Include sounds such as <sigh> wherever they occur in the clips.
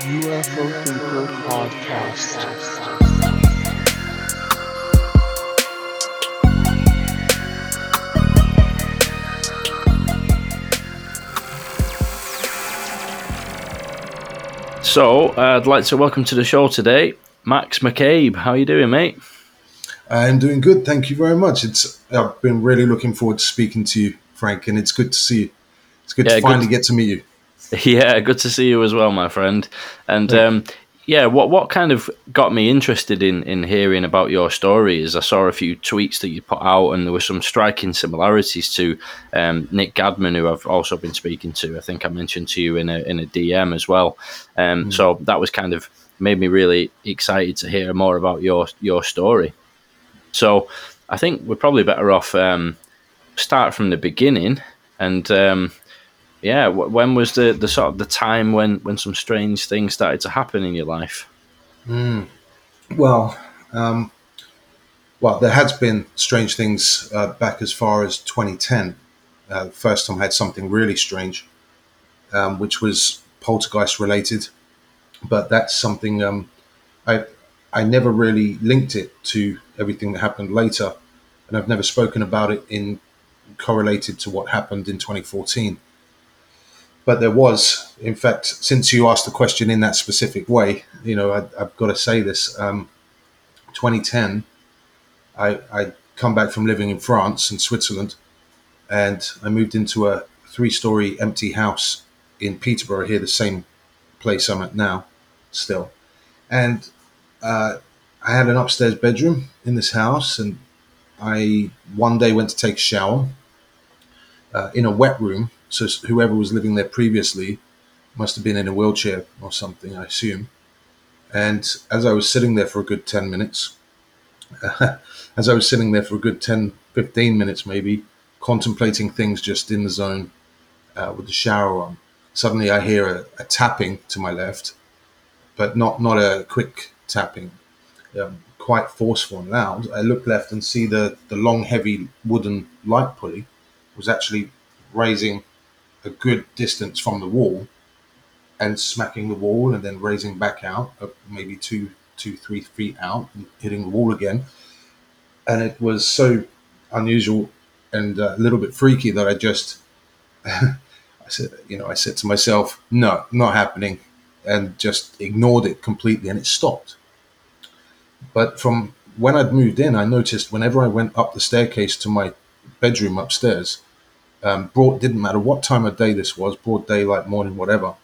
UFO Thinker Podcast. So, uh, I'd like to welcome to the show today, Max McCabe. How are you doing, mate? I'm doing good, thank you very much. It's I've been really looking forward to speaking to you, Frank, and it's good to see you. It's good Yeah, to finally to- get to meet you. <laughs> Yeah, good to see you as well, my friend. And um, yeah, what what kind of got me interested in in hearing about your story is I saw a few tweets that you put out, and there were some striking similarities to um, Nick Gadman, who I've also been speaking to. I think I mentioned to you in a in a DM as well. Um, So that was kind of made me really excited to hear more about your your story. So I think we're probably better off um, start from the beginning and. Yeah, wh- when was the, the sort of the time when, when some strange things started to happen in your life? Well, um, well, there has been strange things uh, back as far as 2010. Uh, first time I had something really strange, um, which was poltergeist related, but that's something um, I I never really linked it to everything that happened later, and I've never spoken about it in correlated to what happened in 2014. But there was, in fact, since you asked the question in that specific way, you know, I, I've got to say this. Um, 2010, I I come back from living in France and Switzerland, and I moved into a three-story empty house in Peterborough here, the same place I'm at now, still, and uh, I had an upstairs bedroom in this house, and I one day went to take a shower uh, in a wet room. So whoever was living there previously must have been in a wheelchair or something, I assume. And as I was sitting there for a good 10 minutes, <laughs> as I was sitting there for a good 10, 15 minutes maybe, contemplating things just in the zone uh, with the shower on, suddenly I hear a, a tapping to my left, but not, not a quick tapping, um, quite forceful and loud. I look left and see the, the long, heavy wooden light pulley was actually raising a good distance from the wall and smacking the wall and then raising back out, uh, maybe two, two, three feet out, and hitting the wall again. And it was so unusual and uh, a little bit freaky that I just, <laughs> I said, you know, I said to myself, no, not happening, and just ignored it completely, and it stopped. But from when I'd moved in, I noticed whenever I went up the staircase to my bedroom upstairs, um, broad didn't matter what time of day this was, broad daylight, morning, whatever.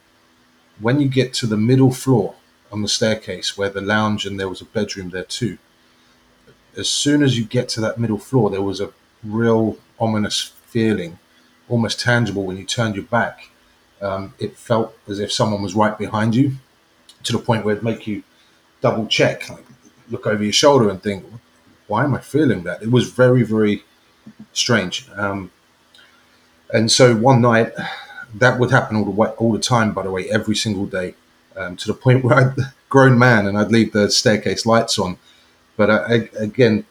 When you get to the middle floor on the staircase where the lounge and there was a bedroom there too, as soon as you get to that middle floor, there was a real ominous feeling, almost tangible when you turned your back. Um, it felt as if someone was right behind you to the point where it'd make you double check, like look over your shoulder and think, why am I feeling that? It was very, very strange. Um, and so one night, that would happen all the way, all the time. By the way, every single day, um, to the point <laughs> where I'd grown man and I'd leave the staircase lights on. But I, I, again,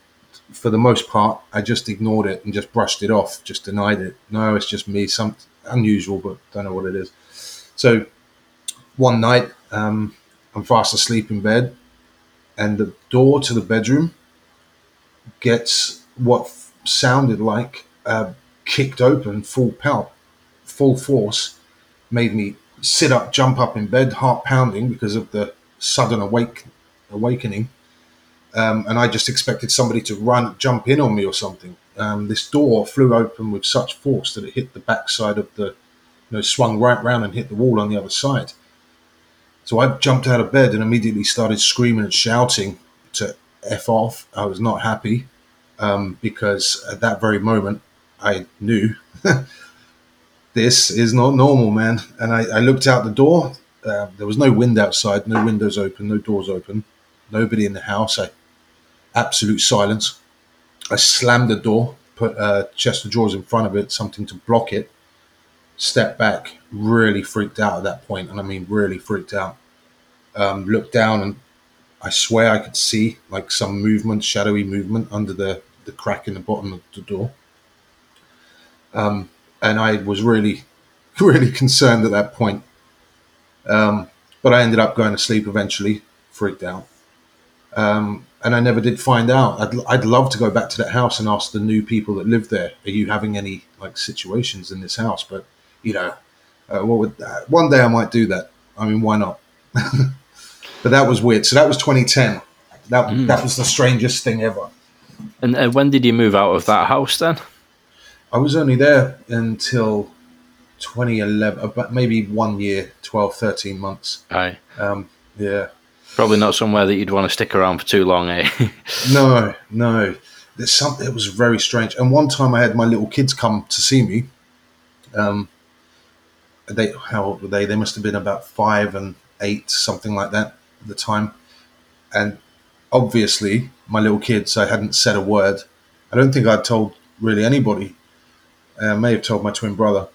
for the most part, I just ignored it and just brushed it off, just denied it. No, it's just me. Some unusual, but don't know what it is. So one night, um, I'm fast asleep in bed, and the door to the bedroom gets what sounded like uh, kicked open full pelt, full force, made me sit up, jump up in bed, heart pounding because of the sudden awake awakening. Um, and I just expected somebody to run, jump in on me or something. Um, this door flew open with such force that it hit the backside of the, you know, swung right round and hit the wall on the other side. So I jumped out of bed and immediately started screaming and shouting to f off. I was not happy um, because at that very moment I knew <laughs> this is not normal, man. And I, I looked out the door. Uh, there was no wind outside, no windows open, no doors open, nobody in the house. I absolute silence. I slammed the door, put a chest of drawers in front of it, something to block it. Stepped back, really freaked out at that point, and I mean really freaked out. Um, looked down, and I swear I could see like some movement, shadowy movement under the the crack in the bottom of the door. Um, and I was really, <laughs> really concerned at that point. Um, but I ended up going to sleep eventually, freaked out. Um, and I never did find out. I'd, I'd love to go back to that house and ask the new people that live there, are you having any like situations in this house? But, you know, uh, what would, uh, one day I might do that. I mean, why not? <laughs> but that was weird. So that was 2010. That, that was the strangest thing ever. And uh, when did you move out of that house then? I was only there until 2011, about maybe one year, 12, 13 months. Aye. Um, yeah. Probably not somewhere that you'd want to stick around for too long, eh? <laughs> No, no. There's something. It was very strange. And one time, I had my little kids come to see me. Um, they how old were they? They must have been about five and eight, something like that at the time. And obviously, my little kids, I hadn't said a word. I don't think I'd told really anybody. Uh, I may have told my twin brother,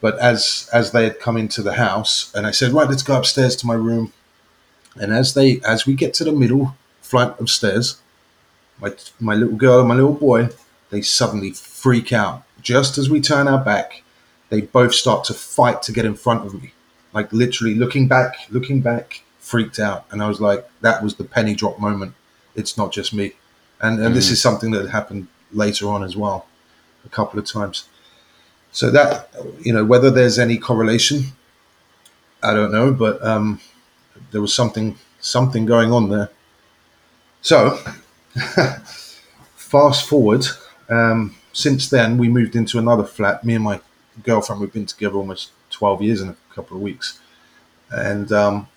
but as as they had come into the house, and I said, "Right, let's go upstairs to my room." And as they as we get to the middle flight of stairs, my my little girl and my little boy, they suddenly freak out. Just as we turn our back, they both start to fight to get in front of me. Like literally looking back, looking back, freaked out. And I was like, that was the penny drop moment. It's not just me. And and this mm. is something that happened later on as well, a couple of times. So that you know, whether there's any correlation, I don't know, but um, there was something something going on there. So <laughs> fast forward, um, since then we moved into another flat. Me and my girlfriend we've been together almost twelve years in a couple of weeks, and um,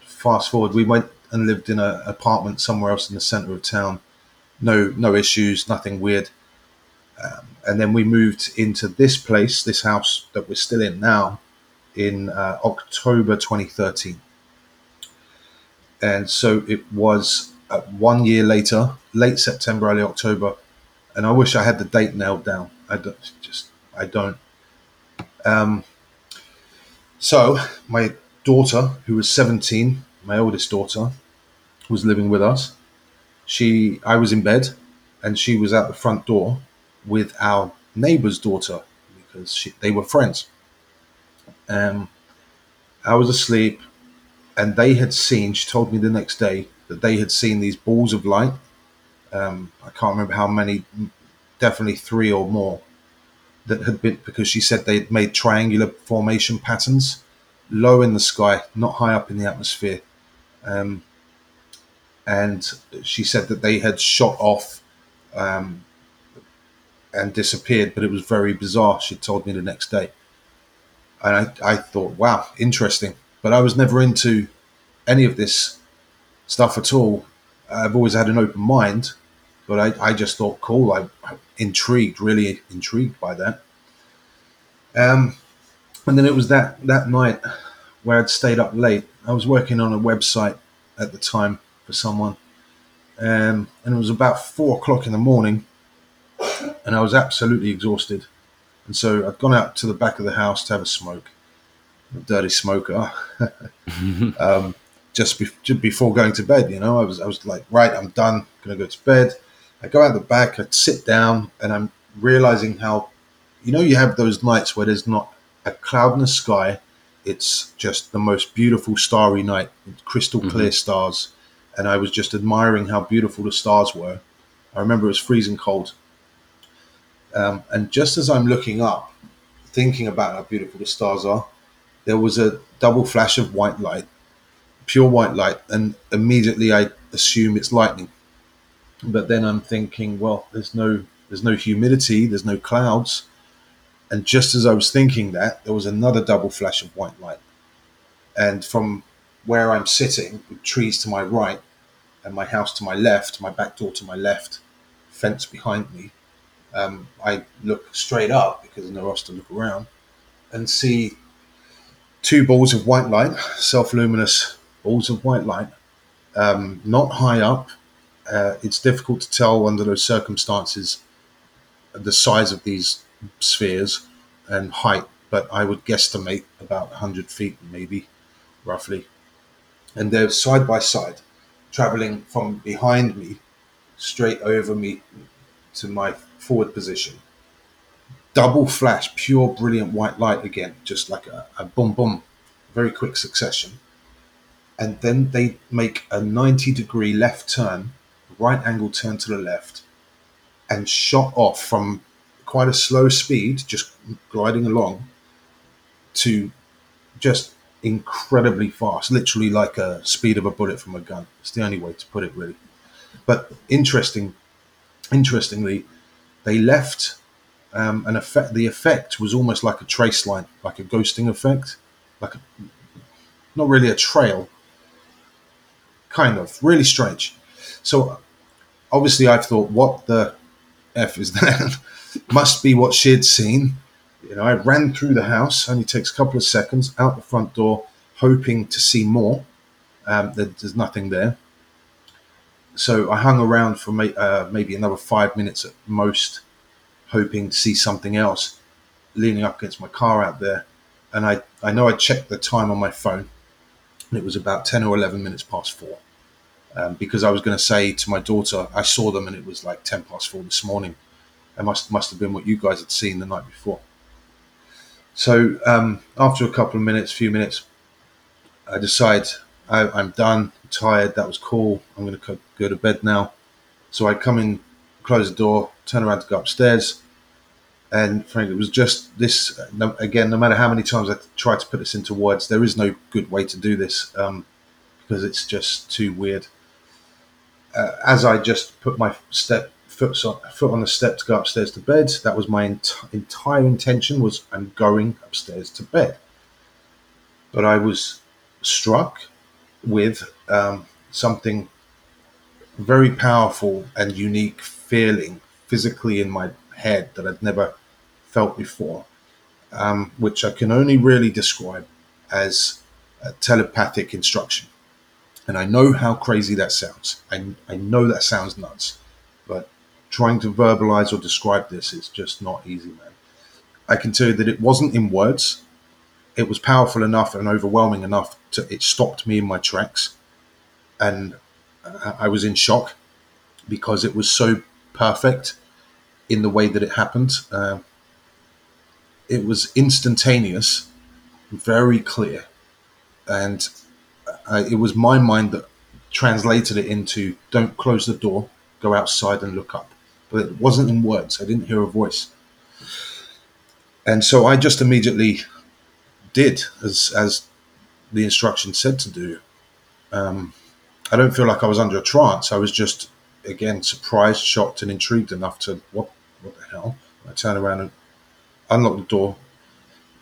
fast forward we went and lived in an apartment somewhere else in the center of town. No, no issues, nothing weird. Um, and then we moved into this place, this house that we're still in now, in uh, October 2013 and so it was uh, one year later, late September, early October, and I wish I had the date nailed down. I don't, just I don't. Um, so my daughter, who was seventeen, my oldest daughter, was living with us. She, I was in bed, and she was at the front door with our neighbor's daughter because she, they were friends. Um, I was asleep and they had seen. She told me the next day that they had seen these balls of light. Um, I can't remember how many, definitely three or more, that had been because she said they had made triangular formation patterns, low in the sky, not high up in the atmosphere. Um, and she said that they had shot off um, and disappeared, but it was very bizarre. She told me the next day. And I, I thought, wow, interesting but I was never into any of this stuff at all. I've always had an open mind, but I, I just thought cool. I, am intrigued, really intrigued by that. Um, and then it was that that night where I'd stayed up late. I was working on a website at the time for someone, um, and it was about four o'clock in the morning, and I was absolutely exhausted. And so I'd gone out to the back of the house to have a smoke a dirty smoker. <laughs> <laughs> um, just, be- just before going to bed, you know, I was I was like, right, I'm done, gonna go to bed. I go out the back, I sit down, and I'm realizing how, you know, you have those nights where there's not a cloud in the sky. It's just the most beautiful starry night, crystal clear mm-hmm. stars, and I was just admiring how beautiful the stars were. I remember it was freezing cold. Um, and just as I'm looking up, thinking about how beautiful the stars are, there was a double flash of white light, pure white light, and immediately I assume it's lightning. But then I'm thinking, well, there's no there's no humidity, there's no clouds, and just as I was thinking that, there was another double flash of white light, and from where I'm sitting, with trees to my right, and my house to my left, my back door to my left, fence behind me, um, I look straight up because nowhere else to look around, and see two balls of white light, self luminous balls of white light, um, not high up. Uh, it's difficult to tell under those circumstances the size of these spheres and height, but I would guesstimate about 100 feet, maybe roughly. And they're side by side, traveling from behind me straight over me to my forward position double flash, pure brilliant white light again, just like a, a boom boom, very quick succession. and then they make a 90 degree left turn, right angle turn to the left, and shot off from quite a slow speed, just gliding along, to just incredibly fast, literally like a speed of a bullet from a gun. It's the only way to put it, really. But interesting, interestingly, they left um, an effect. The effect was almost like a trace line, like a ghosting effect, like a, not really a trail, kind of really strange. So obviously, I've thought, what the f is <laughs> that? Must be what she'd seen. You know, I ran through the house. Only takes a couple of seconds out the front door, hoping to see more. Um, there's nothing there. So I hung around for may, uh, maybe another five minutes at most, hoping to see something else. Leaning up against my car out there, and I I know I checked the time on my phone, and it was about ten or eleven minutes past four. Um, because I was going to say to my daughter, I saw them and it was like ten past four this morning. It must must have been what you guys had seen the night before. So um, after a couple of minutes, few minutes, I decide I, am done, I'm tired. That was cool. I'm going to go to bed now. So I come in, close the door, turn around to go upstairs, and frankly, it was just this. Again, no matter how many times I try to put this into words, there is no good way to do this um, because it's just too weird. Uh, as I just put my step foot on, foot on the step to go upstairs to bed, that was my ent- entire intention. Was I'm going upstairs to bed, but I was struck with um, something very powerful and unique feeling physically in my head that I'd never felt before, um, which I can only really describe as telepathic instruction. And I know how crazy that sounds. I, I know that sounds nuts, but trying to verbalize or describe this is just not easy, man. I can tell you that it wasn't in words. It was powerful enough and overwhelming enough to it stopped me in my tracks, and I was in shock because it was so perfect in the way that it happened. Uh, it was instantaneous, very clear, and I, it was my mind that translated it into "Don't close the door, go outside and look up." But it wasn't in words. I didn't hear a voice, and so I just immediately did as as the instruction said to do. Um, I don't feel like I was under a trance. I was just again surprised, shocked, and intrigued enough to what what the hell? I turned around and unlocked the door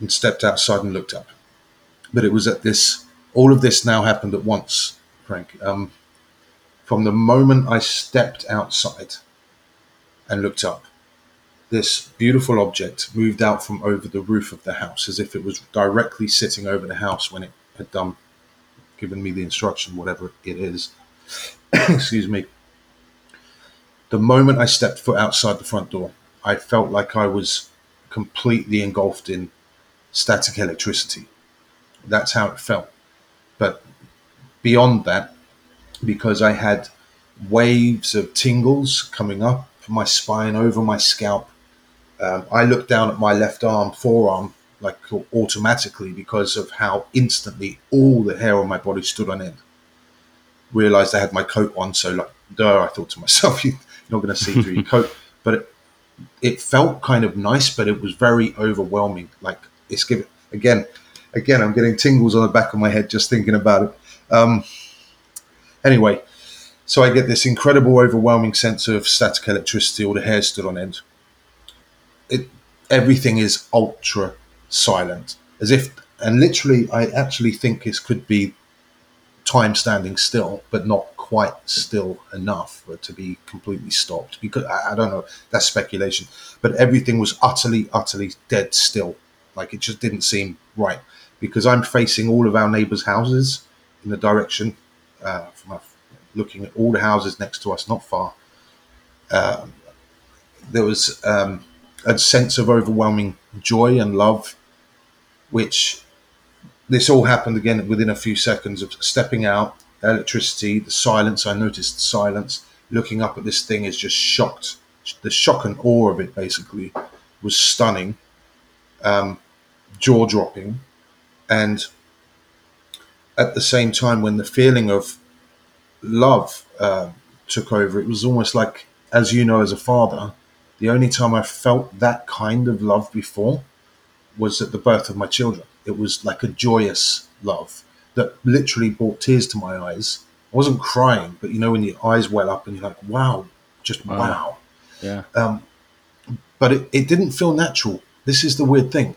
and stepped outside and looked up. But it was at this. All of this now happened at once, Frank. Um, from the moment I stepped outside and looked up, this beautiful object moved out from over the roof of the house as if it was directly sitting over the house when it had done given me the instruction, whatever it is. <coughs> Excuse me. The moment I stepped foot outside the front door, I felt like I was completely engulfed in static electricity. That's how it felt. But beyond that, because I had waves of tingles coming up my spine, over my scalp, um, I looked down at my left arm, forearm, like automatically because of how instantly all the hair on my body stood on end. Realized I had my coat on, so like, duh, I thought to myself, <laughs> you're not going to see through your <laughs> coat. But it, it felt kind of nice, but it was very overwhelming. Like it's giving again, again, I'm getting tingles on the back of my head just thinking about it. Um, anyway, so I get this incredible, overwhelming sense of static electricity. All the hair stood on end. It, everything is ultra silent, as if, and literally, I actually think this could be time standing still, but not quite still enough to be completely stopped. Because I, I don't know, that's speculation, but everything was utterly, utterly dead still. Like it just didn't seem right because I'm facing all of our neighbours' houses in the direction uh, from looking at all the houses next to us, not far. Uh, there was um, a sense of overwhelming joy and love, which this all happened again within a few seconds of stepping out, electricity, the silence. I noticed silence. Looking up at this thing is just shocked. The shock and awe of it basically was stunning, um, jaw dropping, and at the same time, when the feeling of love uh, took over, it was almost like, as you know, as a father, the only time I felt that kind of love before was at the birth of my children. It was like a joyous love that literally brought tears to my eyes. I wasn't crying, but you know, when your eyes well up and you're like, wow, just wow. wow. Yeah. Um, but it, it didn't feel natural. This is the weird thing.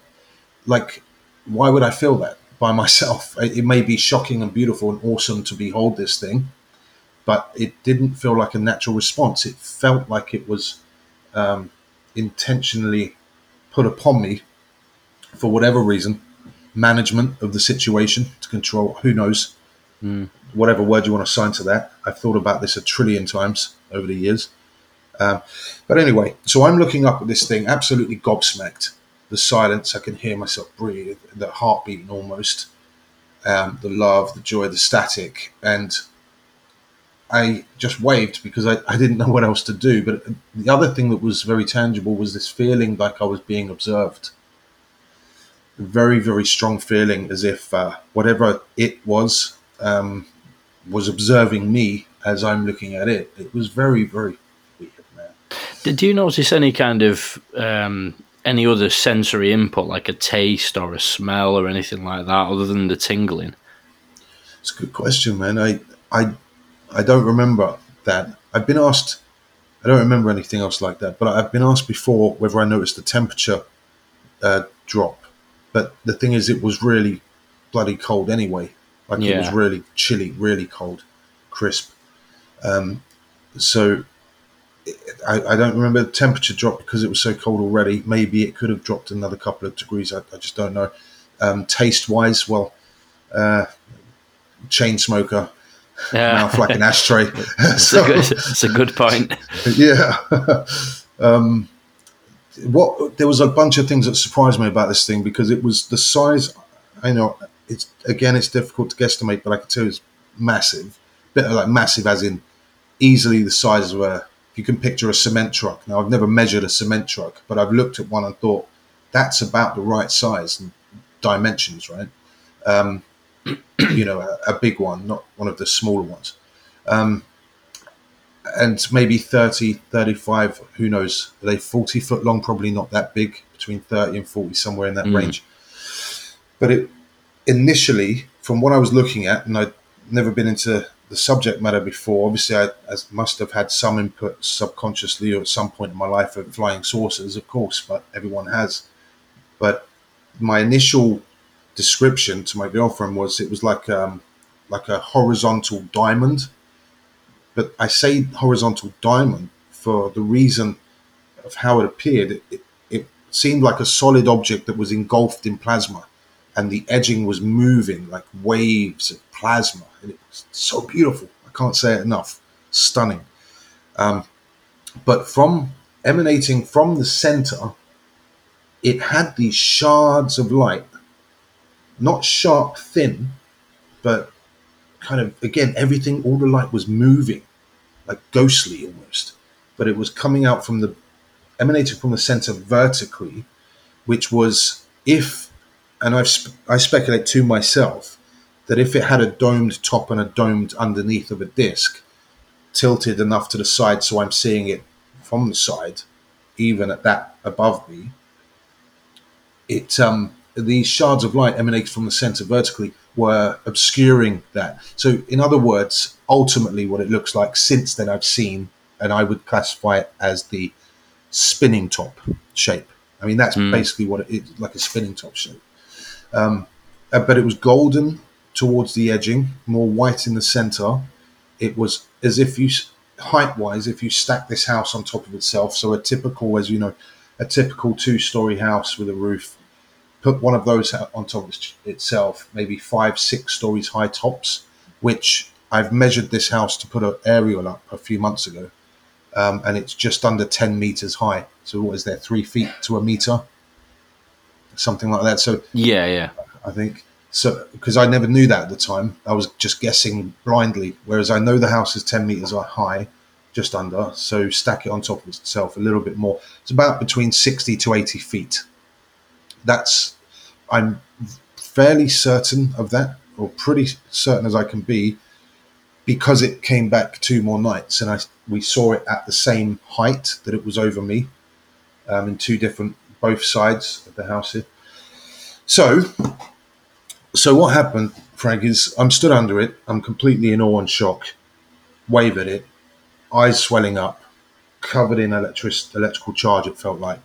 Like, why would I feel that by <laughs> myself? It, it may be shocking and beautiful and awesome to behold this thing, but it didn't feel like a natural response. It felt like it was um, intentionally put upon me for whatever reason, management of the situation to control. Who knows? Mm. Whatever word you want to assign to that. I've thought about this a trillion times over the years. Um, but anyway, so I'm looking up at this thing, absolutely gobsmacked. The silence, I can hear myself breathe, the heart beating almost, um, the love, the joy, the static. And I just waved because I, I didn't know what else to do. But the other thing that was very tangible was this feeling like I was being observed. A very, very strong feeling as if uh, whatever it was um, was observing me as I'm looking at it. It was very, very weird, man. Did you notice any kind of um, any other sensory input, like a taste or a smell or anything like that, other than the tingling? It's a good question, man. I, I I don't remember that. I've been asked, I don't remember anything else like that, but I've been asked before whether I noticed the temperature uh, drop. But the thing is, it was really bloody cold anyway. Like yeah. it was really chilly, really cold, crisp. Um, so I, I, don't remember the temperature drop because it was so cold already. Maybe it could have dropped another couple of degrees. I, I just don't know. Um, taste wise, well, uh, chain smoker yeah. mouth like an ashtray. <laughs> It's so, a good, it's a good point. Yeah. <laughs> um, what there was a bunch of things that surprised me about this thing because it was the size. I know it's again it's difficult to guesstimate, but I can tell it's massive. Bit like massive as in easily the size of a. If you can picture a cement truck. Now I've never measured a cement truck, but I've looked at one and thought that's about the right size and dimensions, right? Um, <clears throat> you know, a, a, big one, not one of the smaller ones. Um, and maybe 30, 35, who knows? Are they 40 foot long? Probably not that big, between 30 and 40, somewhere in that mm. range. But it initially, from what I was looking at, and I'd never been into the subject matter before, obviously I, I must have had some input subconsciously or at some point in my life of flying saucers, of course, but everyone has. But my initial description to my girlfriend was it was like um, like a horizontal diamond. But I say horizontal diamond for the reason of how it appeared. It, it, seemed like a solid object that was engulfed in plasma, and the edging was moving like waves of plasma, and it was so beautiful. I can't say it enough. Stunning. Um, but from emanating from the center, it had these shards of light not sharp thin, but kind of again everything all the light was moving, like ghostly almost, but it was coming out from the emanating from the center vertically, which was if, and I've sp- I speculate to myself that if it had a domed top and a domed underneath of a disc, tilted enough to the side so I'm seeing it from the side, even at that above me, it um these shards of light emanating from the center vertically were obscuring that. So, in other words, ultimately, what it looks like since then, I've seen, and I would classify it as the spinning top shape. I mean, that's mm. basically what it is like a spinning top shape. Um, uh, but it was golden towards the edging, more white in the center. It was as if you, height wise, if you stack this house on top of itself, so a typical, as you know, a typical two story house with a roof put one of those on top of itself, maybe five, six stories high tops, which I've measured this house to put an aerial up a few months ago, um, and it's just under 10 meters high. So what is there, three feet to a meter? Something like that. So yeah, yeah. I think so because I never knew that at the time. I was just guessing blindly. Whereas I know the house is 10 meters high, just under. So stack it on top of itself a little bit more. It's about between 60 to 80 feet that's I'm fairly certain of that, or pretty certain as I can be, because it came back two more nights, and I we saw it at the same height that it was over me, um, in two different both sides of the house here. So, so what happened, Frank? Is I'm stood under it. I'm completely in awe and shock. Wave at it, eyes swelling up, covered in electric electrical charge. It felt like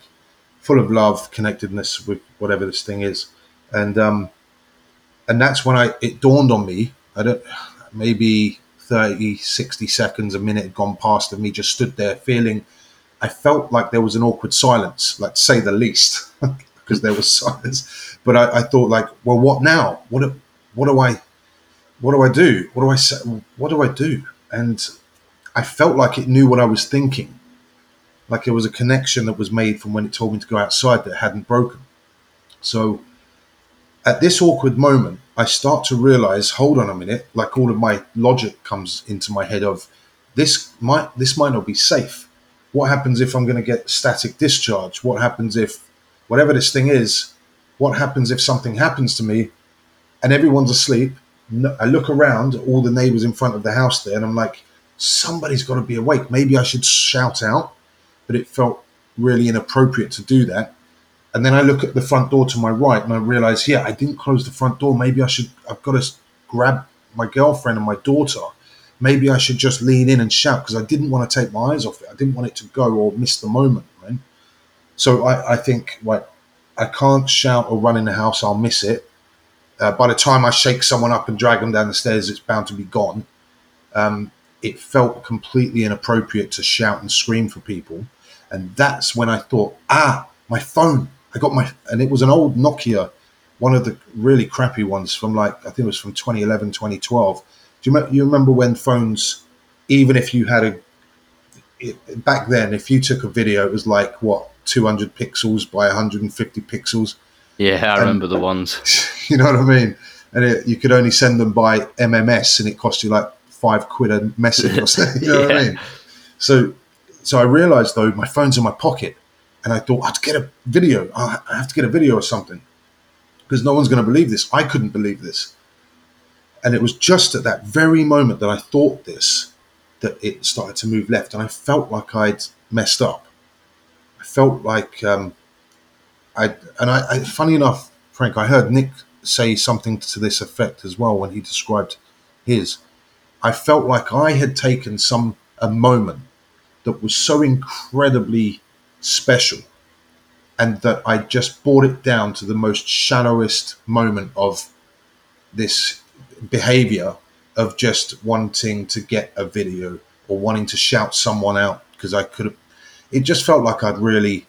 full of love, connectedness with whatever this thing is, and um, and that's when I it dawned on me. I don't maybe 30, 60 seconds, a minute had gone past, and me just stood there feeling. I felt like there was an awkward silence, like to say the least, <laughs> because there was silence. But I, I, thought, like, well, what now? What what do I, what do I do? What do I say? What do I do? And I felt like it knew what I was thinking, like there was a connection that was made from when it told me to go outside that hadn't broken. So at this awkward moment, I start to realize, hold on a minute, like all of my logic comes into my head of this might this might not be safe. What happens if I'm going to get static discharge? What happens if whatever this thing is, what happens if something happens to me and everyone's asleep? I look around, all the neighbors in front of the house there, and I'm like, somebody's got to be awake. Maybe I should shout out, but it felt really inappropriate to do that. And then I look at the front door to my right and I realize, yeah, I didn't close the front door. Maybe I should, I've got to grab my girlfriend and my daughter. Maybe I should just lean in and shout because I didn't want to take my eyes off it. I didn't want it to go or miss the moment, right? So I, I think, like, I can't shout or run in the house, I'll miss it. Uh, by the time I shake someone up and drag them down the stairs, it's bound to be gone. Um, it felt completely inappropriate to shout and scream for people. And that's when I thought, ah, my phone. I got my, and it was an old Nokia, one of the really crappy ones from like, I think it was from 2011, 2012. Do you, you remember when phones, even if you had a, it, back then, if you took a video, it was like what, 200 pixels by 150 pixels? Yeah, I and, remember the ones. <laughs> You know what I mean? And it, you could only send them by MMS and it cost you like five quid a message or <laughs> something. You know yeah. what I mean? So, so I realized though, my phone's in my pocket and I thought I'd get a video. I have to get a video or something because no one's going to believe this. I couldn't believe this, and it was just at that very moment that I thought this that it started to move left, and I felt like I'd messed up. I felt like um, I and I, I. Funny enough, Frank, I heard Nick say something to this effect as well when he described his. I felt like I had taken some a moment that was so incredibly special and that I just brought it down to the most shallowest moment of this behavior of just wanting to get a video or wanting to shout someone out because I could have. It just felt like I'd really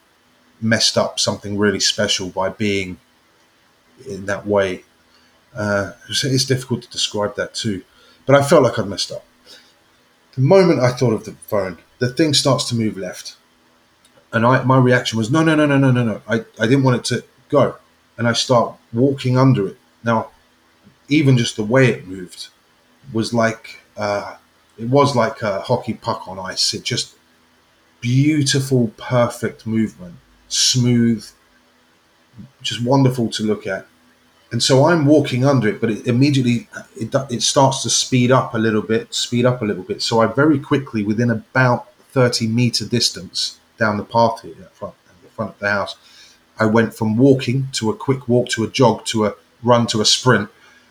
messed up something really special by being in that way. Uh, it's difficult to describe that too, but I felt like I'd messed up. The moment I thought of the phone, the thing starts to move left. And I my reaction was no no no no no no no. I, I didn't want it to go. And I start walking under it. Now even just the way it moved was like uh, it was like a hockey puck on ice. It just beautiful perfect movement smooth just wonderful to look at. And so I'm walking under it but it immediately it, it starts to speed up a little bit speed up a little bit. So I very quickly within about 30 meter distance down the path here at front, at the front of the house. I went from walking to a quick walk to a jog to a run to a sprint,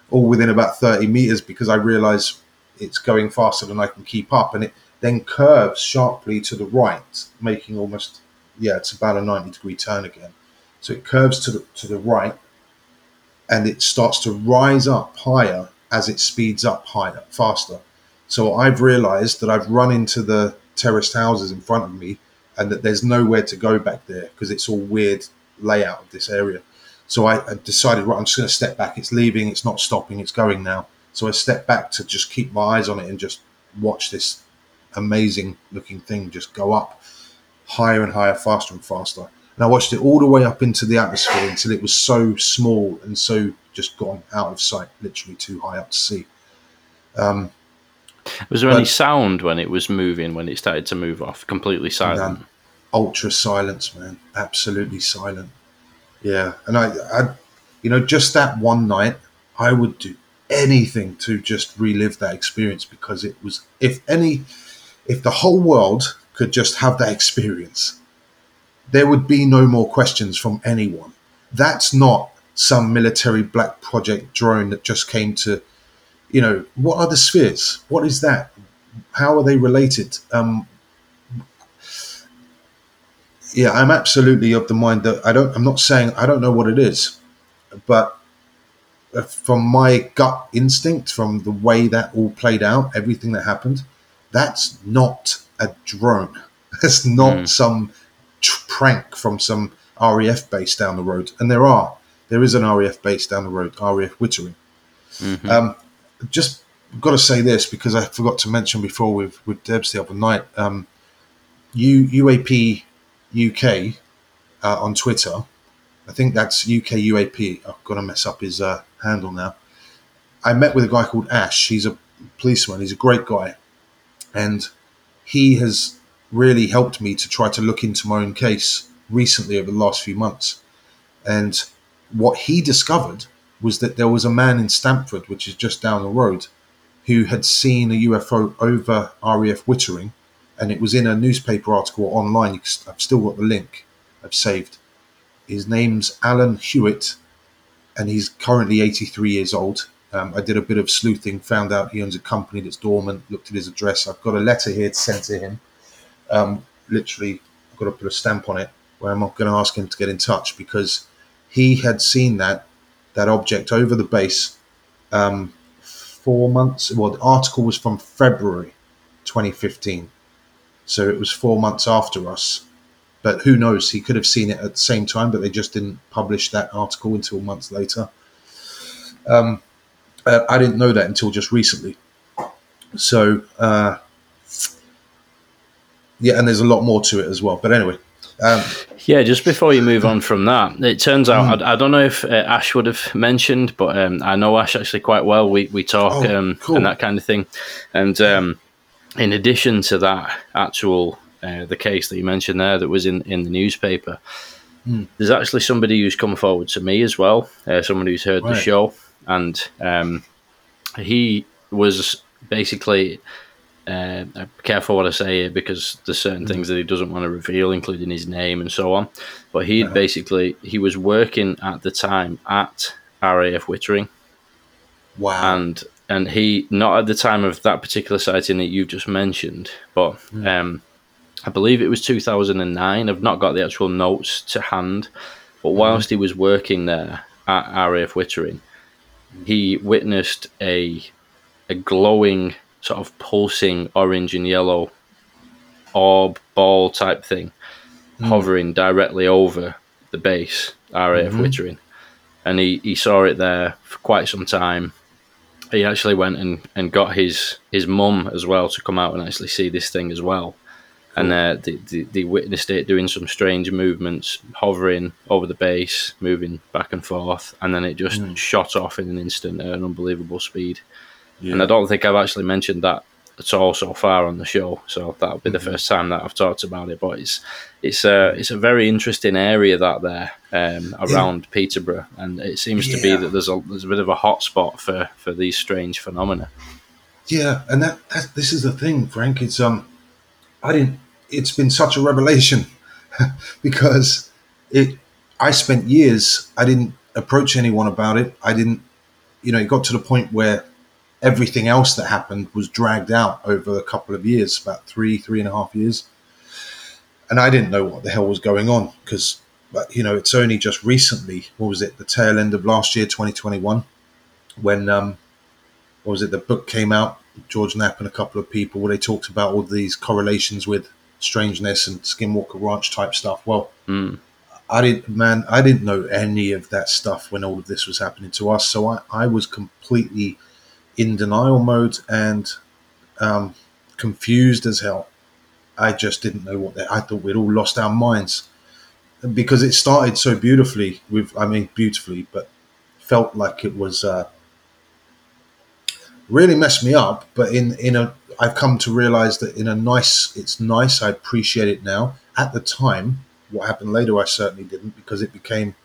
all within about 30 meters because I realize it's going faster than I can keep up. And it then curves sharply to the right, making almost, yeah, it's about a 90 degree turn again. So it curves to the, to the right and it starts to rise up higher as it speeds up higher, faster. So I've realized that I've run into the terraced houses in front of me and that there's nowhere to go back there because it's all weird layout of this area. So I, I decided, right, I'm just going to step back. It's leaving. It's not stopping. It's going now. So I stepped back to just keep my eyes on it and just watch this amazing looking thing just go up higher and higher, faster and faster. And I watched it all the way up into the atmosphere until it was so small and so just gone out of sight, literally too high up to see. Um, was there but, any sound when it was moving, when it started to move off? Completely silent. ultra silence, man. Absolutely silent. Yeah. And I, I, you know, just that one night, I would do anything to just relive that experience because it was if any if the whole world could just have that experience there would be no more questions from anyone that's not some military black project drone that just came to you know what are the spheres what is that how are they related um yeah i'm absolutely of the mind that i don't i'm not saying i don't know what it is but uh, from my gut instinct, from the way that all played out, everything that happened, that's not a drone. <laughs> That's not Mm. some prank from some RAF base down the road. And there are. There is an RAF base down the road, RAF Wittering. Mhm. Um, just got to say this because I forgot to mention before with, with Debs the other night. Um, U, UAP UK uh, on Twitter. I think that's UK UAP. I've got to mess up his uh, handle now. I met with a guy called Ash. He's a policeman. He's a great guy, and he has really helped me to try to look into my own case recently over the last few months. And what he discovered was that there was a man in Stamford, which is just down the road, who had seen a UFO over RAF Wittering, and it was in a newspaper article online. I've still got the link. I've saved. His name's Alan Hewitt, and he's currently 83 years old. Um, I did a bit of sleuthing, found out he owns a company that's dormant, looked at his address. I've got a letter here to send to him. Um, literally, I've got to put a stamp on it where I'm not going to ask him to get in touch because he had seen that that object over the base um, four months. Well, the article was from February 2015, so it was four months after us. But who knows? He could have seen it at the same time, but they just didn't publish that article until months later. Um, uh, I didn't know that until just recently. So, uh, yeah, and there's a lot more to it as well. But anyway, um, Yeah, just before you move on from that, it turns out I, I don't know if uh, Ash would have mentioned, but um, I know Ash actually quite well. We we talk Oh, um, cool. and that kind of thing. And um, in addition to that, actual uh, the case that you mentioned there that was in in the newspaper, Hmm. there's actually somebody who's come forward to me as well. Uh, someone who's heard the show, and um, he was basically uh, I'm careful what I say here because there's certain Mm. things that he doesn't want to reveal, including his name and so on. But he Uh-huh. basically he was working at the time at RAF Wittering, wow. and and he not at the time of that particular sighting that you've just mentioned, but Mm. um, I believe it was 2009. I've not got the actual notes to hand, but Mm-hmm. whilst he was working there at RAF Wittering, he witnessed a a glowing sort of pulsing orange and yellow orb ball type thing Mm. hovering directly over the base RAF Mhm. Wittering, and he, he saw it there for quite some time. He actually went and, and got his his mum as well to come out and actually see this thing as well. And uh, they, they, they witnessed it doing some strange movements, hovering over the base, moving back and forth, and then it just Mm. shot off in an instant at an unbelievable speed. Yeah. And I don't think I've actually mentioned that at all so far on the show. So that'll be the Mhm. first time that I've talked about it. But it's it's a it's a very interesting area that there um, around Peterborough, and it seems to be Yeah. that there's a there's a bit of a hotspot for for these strange phenomena. Yeah, and that, that this is the thing, Frank. It's um, I didn't. It's been such a revelation <laughs> because it. I spent years. I didn't approach anyone about it. I didn't. You know, it got to the point where everything else that happened was dragged out over a couple of years, about three, three and a half years, and I didn't know what the hell was going on because, but you know, it's only just recently. What was it? The tail end of last year, 2021, when um, what was it? The book came out. George Knapp and a couple of people where they talked about all these correlations with strangeness and Skinwalker Ranch type stuff. Well, Mm. I didn't, man, I didn't know any of that stuff when all of this was happening to us. So I, I was completely in denial mode and um, confused as hell. I just didn't know what they, I thought we'd all lost our minds because it started so beautifully with, I mean, beautifully, but felt like it was, uh, really messed me up. But in, in a, I've come to realize that in a nice, it's nice. I appreciate it now. At the time, what happened later, I certainly didn't because it became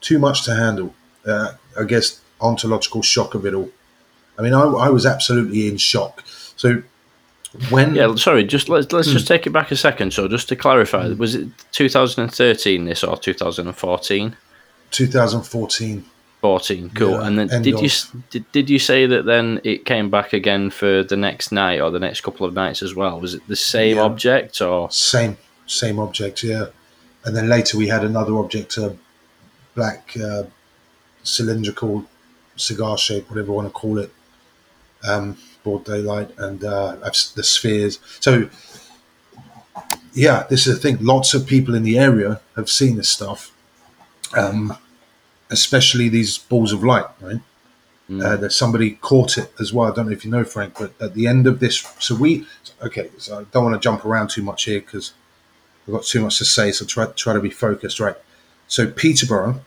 too much to handle. Uh, I guess ontological shock of it all. I mean, I, I was absolutely in shock. So when Yeah, sorry, just let's let's just take it back a second. So just to clarify, was it 2013 this or 2014? 2014, 14, cool. Yeah, and then did you of- s- did, did you say that then it came back again for the next night or the next couple of nights as well? Was it the same Yeah. object or same same object, yeah. And then later we had another object, a black uh, cylindrical cigar shape, whatever you want to call it, um, broad daylight, and uh, the spheres. So, yeah, this is the thing. Lots of people in the area have seen this stuff, um, especially these balls of light, right? Uh, that somebody caught it as well. I don't know if you know, Frank, but at the end of this, so we, okay, so I don't want to jump around too much here because I've got too much to say, so try try to be focused, right? So Peterborough,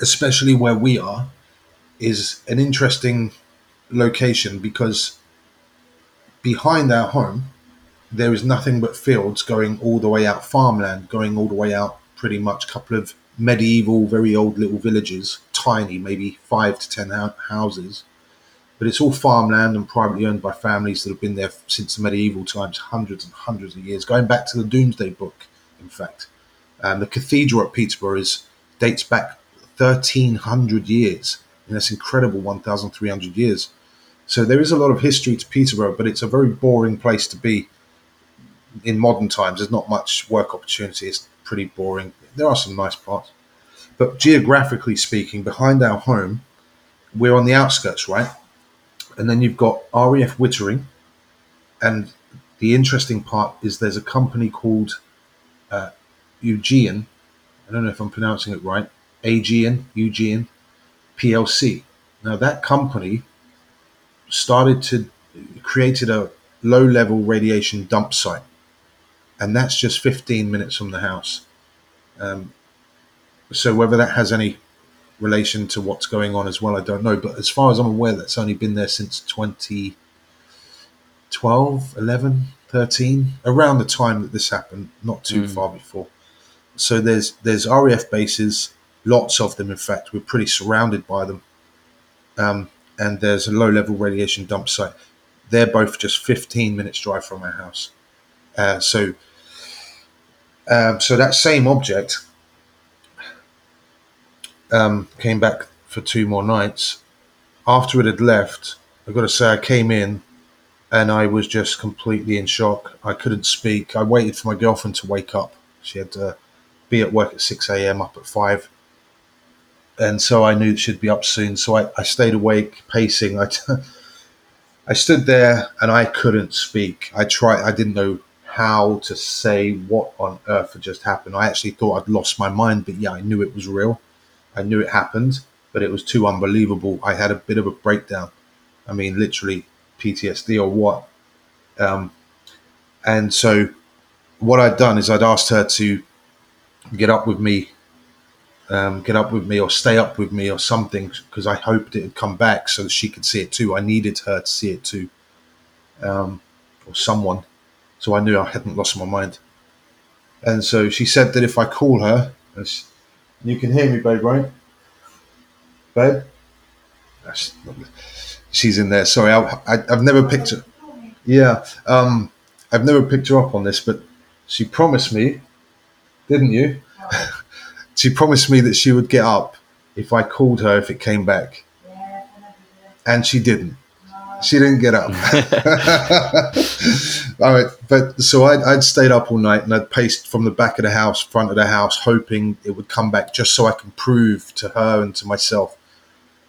especially where we are, is an interesting location because behind our home there is nothing but fields going all the way out, farmland going all the way out, pretty much a couple of medieval, very old little villages, tiny, maybe five to ten houses. But it's all farmland and privately owned by families that have been there since the medieval times, hundreds and hundreds of years, going back to the Domesday Book, in fact. And the cathedral at Peterborough is, dates back 1,300 years. And that's incredible, 1,300 years. So there is a lot of history to Peterborough, but it's a very boring place to be in modern times. There's not much work opportunity. It's pretty boring. There are some nice parts. But geographically speaking, behind our home, we're on the outskirts, right? And then you've got RAF Wittering. And the interesting part is there's a company called uh. I don't know if I'm pronouncing it right. Aegean, Eugean, PLC. Now, that company started to created a low level radiation dump site. And that's just 15 minutes from the house. Um, so whether that has any relation to what's going on as well i don't know. But as far as i'm aware that's only been there since 2012 11 13 around the time that this happened not too Mm. far before. So there's there's raf bases. Lots of them in fact we're pretty surrounded by them. Um, and there's a low level radiation dump site. They're both just 15 minutes drive from our house. Uh, so um, so that same object um, came back for two more nights. After it had left i've got to say i came in and i was just completely in shock. I couldn't speak. I waited for my girlfriend to wake up. She had to be at work at 6 a.m up at 5 and so I knew she'd be up soon. So I, I stayed awake, pacing. I, <laughs> I stood there and I couldn't speak. I tried. I didn't know how to say what on earth had just happened. I actually thought I'd lost my mind, but yeah, I knew it was real. I knew it happened, but it was too unbelievable. I had a bit of a breakdown. I mean, literally PTSD or what. Um, and so what I'd done is I'd asked her to get up with me um, get up with me or stay up with me or something because I hoped it would come back so she could see it too. I needed her to see it too, um, or someone, so I knew I hadn't lost my mind. And so she said that if I call her, she- you can hear me, babe, right? Babe, she's in there. Sorry, I, I've never picked her. Yeah, um, I've never picked her up on this, but she promised me, didn't you? She promised me that she would get up if I called her if it came back. And she didn't. She didn't get up. <laughs> all right, but so I'd, I'd stayed up all night and I'd paced from the back of the house, front of the house, hoping it would come back just so I can prove to her and to myself,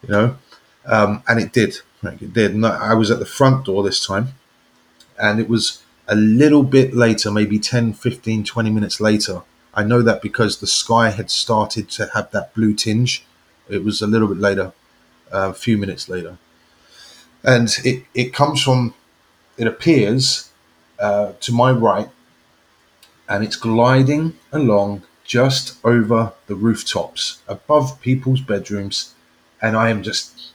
you know. Um, and it did. Like, It did. And I I was at the front door this time, and it was a little bit later, maybe 10, 15, 20 minutes later. I know that because the sky had started to have that blue tinge. It was a little bit later, uh, a few minutes later. And it, it comes from, it appears uh, to my right, and it's gliding along just over the rooftops above people's bedrooms. And I am just,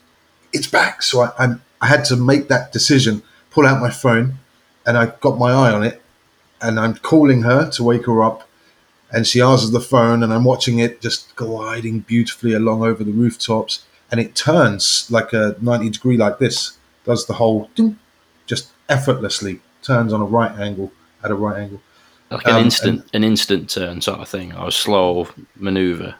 it's back. So I, I'm, I had to make that decision, pull out my phone, and I got my eye on it, and I'm calling her to wake her up, and she answers the phone, and I'm watching it just gliding beautifully along over the rooftops, and it turns like a 90 degree like this, does the whole ding, just effortlessly turns on a right angle at a right angle. Like an Um, instant, an instant turn sort of thing, or a slow maneuver.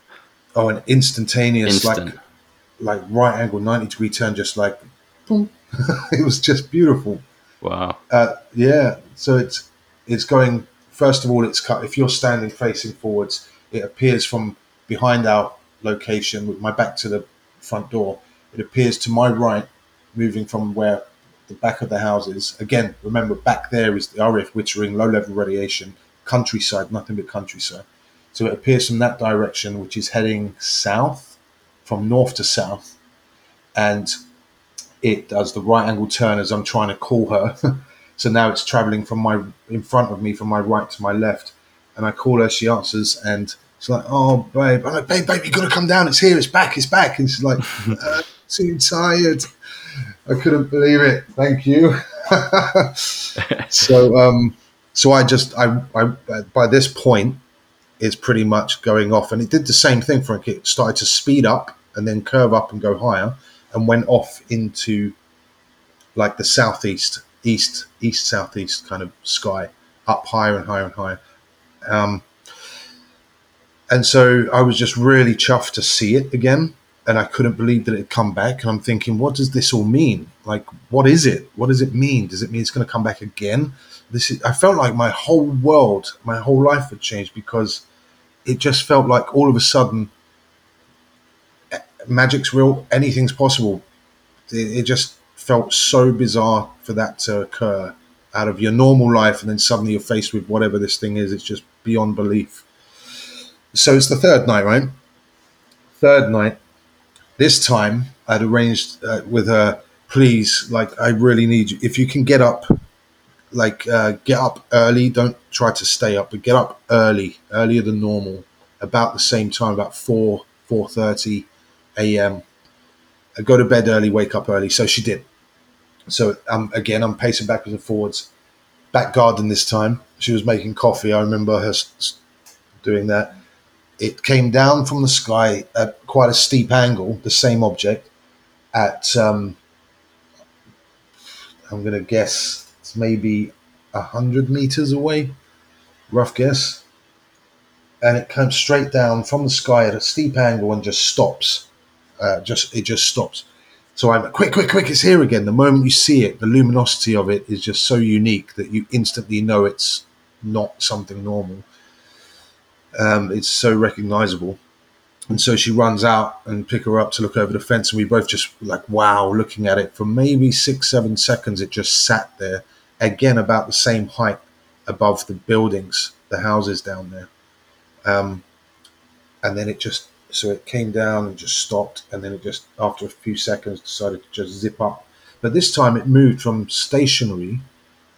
Oh, an instantaneous Instant. like like right angle 90 degree turn, just like boom. <laughs> it was just beautiful. Wow. Uh, yeah, so it's it's going. First of all, it's cut. If you're standing facing forwards, it appears from behind our location with my back to the front door. It appears to my right, moving from where the back of the house is. Again, remember back there is the RAF Wittering low level radiation countryside, nothing but countryside. So it appears from that direction, which is heading south, from north to south, and it does the right angle turn as I'm trying to call her. <laughs> so now it's traveling from my in front of me from my right to my left, and I call her. She answers, and she's like, "Oh, babe, I'm like, babe, babe, you got to come down. It's here. It's back. It's back." And she's like, <laughs> uh, "Too tired." I couldn't believe it. Thank you. <laughs> so, um, so I just I, I by this point it's pretty much going off, and it did the same thing for it. Started to speed up and then curve up and go higher, and went off into like the southeast, east, east, southeast kind of sky, up higher and higher and higher. Um, and so I was just really chuffed to see it again, and I couldn't believe that it had come back. And I'm thinking, what does this all mean? Like, what is it? What does it mean? Does it mean it's going to come back again? This is, I felt like my whole world, my whole life had changed because it just felt like all of a sudden eh, magic's real, anything's possible. It, it just felt so bizarre for that to occur out of your normal life, and then suddenly you're faced with whatever this thing is. It's just beyond belief. So it's the third night, right? Third night. This time I'd arranged uh, with her, please, like, I really need you. If you can get up, like, uh, get up early. Don't try to stay up, but get up early, earlier than normal, about the same time, about 4, 4.30 a.m. I go to bed early, wake up early. So she did. So um, again, I'm pacing backwards and forwards. Back garden this time. She was making coffee. I remember her doing that. It came down from the sky at quite a steep angle, the same object, at, um, I'm going to guess, it's maybe 100 meters away, rough guess. And it comes straight down from the sky at a steep angle and just stops. Uh, just It just stops. So I'm quick, quick, quick, it's here again. The moment you see it, the luminosity of it is just so unique that you instantly know it's not something normal. Um, it's so recognizable. And so she runs out and pick her up to look over the fence, and we both just like, wow, looking at it for maybe six, seven seconds. It just sat there, again about the same height above the buildings, the houses down there. Um, and then it just so it came down and just stopped, and then it just after a few seconds decided to just zip up. But this time it moved from stationary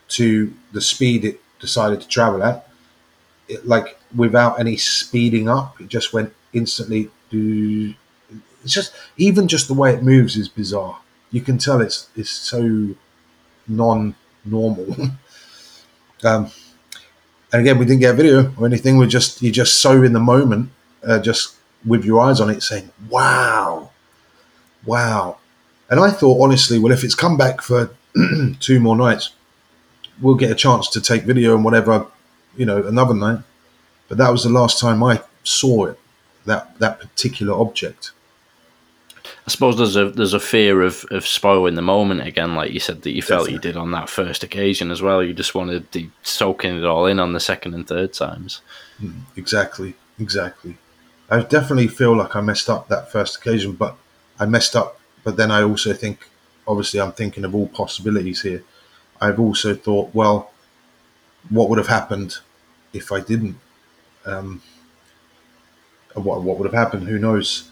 to the speed it decided to travel at, it, like without any speeding up. It just went instantly. It's just even just the way it moves is bizarre. You can tell it's it's so non-normal. <laughs> um, and again, we didn't get a video or anything. We're just you're just so in the moment, uh, just with your eyes on it, saying, "Wow, wow." And I thought, honestly, well, if it's come back for <clears throat> two more nights, we'll get a chance to take video and whatever, you know, another night. But that was the last time I saw it, that that particular object. I suppose there's a there's a fear of, of spoiling the moment again, like you said that you felt you did on that first occasion as well. You just wanted to soaking it all in on the second and third times. Hmm, exactly, exactly. I definitely feel like I messed up that first occasion, but I messed up. But then I also think, obviously, I'm thinking of all possibilities here. I've also thought, well, what would have happened if I didn't? Um, what what would have happened? Who knows?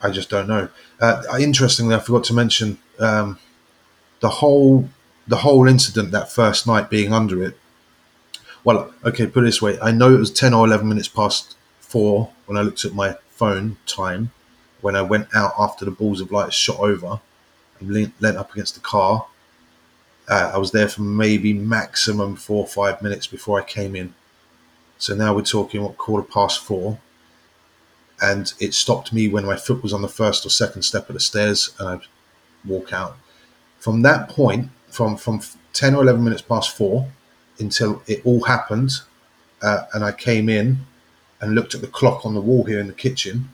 I just don't know. Uh, interestingly, I forgot to mention um, the whole the whole incident that first night being under it. Well, okay, put it this way: I know it was ten or eleven minutes past four when I looked at my phone time when I went out after the balls of light shot over and leant, up against the car. Uh, I was there for maybe maximum four or five minutes before I came in. So now we're talking what quarter past four. and it stopped me when my foot was on the first or second step of the stairs, and I'd walk out. From that point, from from ten or eleven minutes past four until it all happened, uh, and I came in and looked at the clock on the wall here in the kitchen.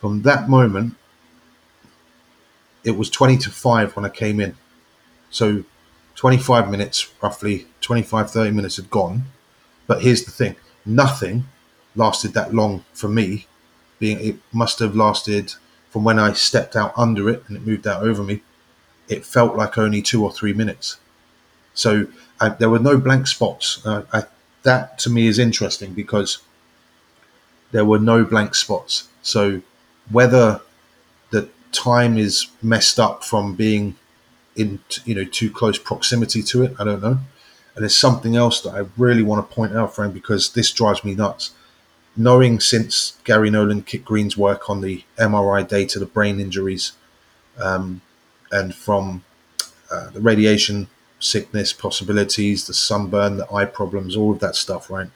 From that moment, it was 20 to 5 when I came in. So 25 minutes, roughly 25, 30 minutes had gone. But here's the thing nothing lasted that long for me. Being It must have lasted from when I stepped out under it and it moved out over me. It felt like only two or three minutes. So I, there were no blank spots. Uh, I, that to me is interesting because there were no blank spots. So whether the time is messed up from being in you know too close proximity to it, I don't know. And there's something else that I really want to point out, Frank, because this drives me nuts. Knowing since Garry Nolan, Kit Green's work on the MRI data, the brain injuries, um, and from uh, the radiation sickness possibilities, the sunburn, the eye problems, all of that stuff, right?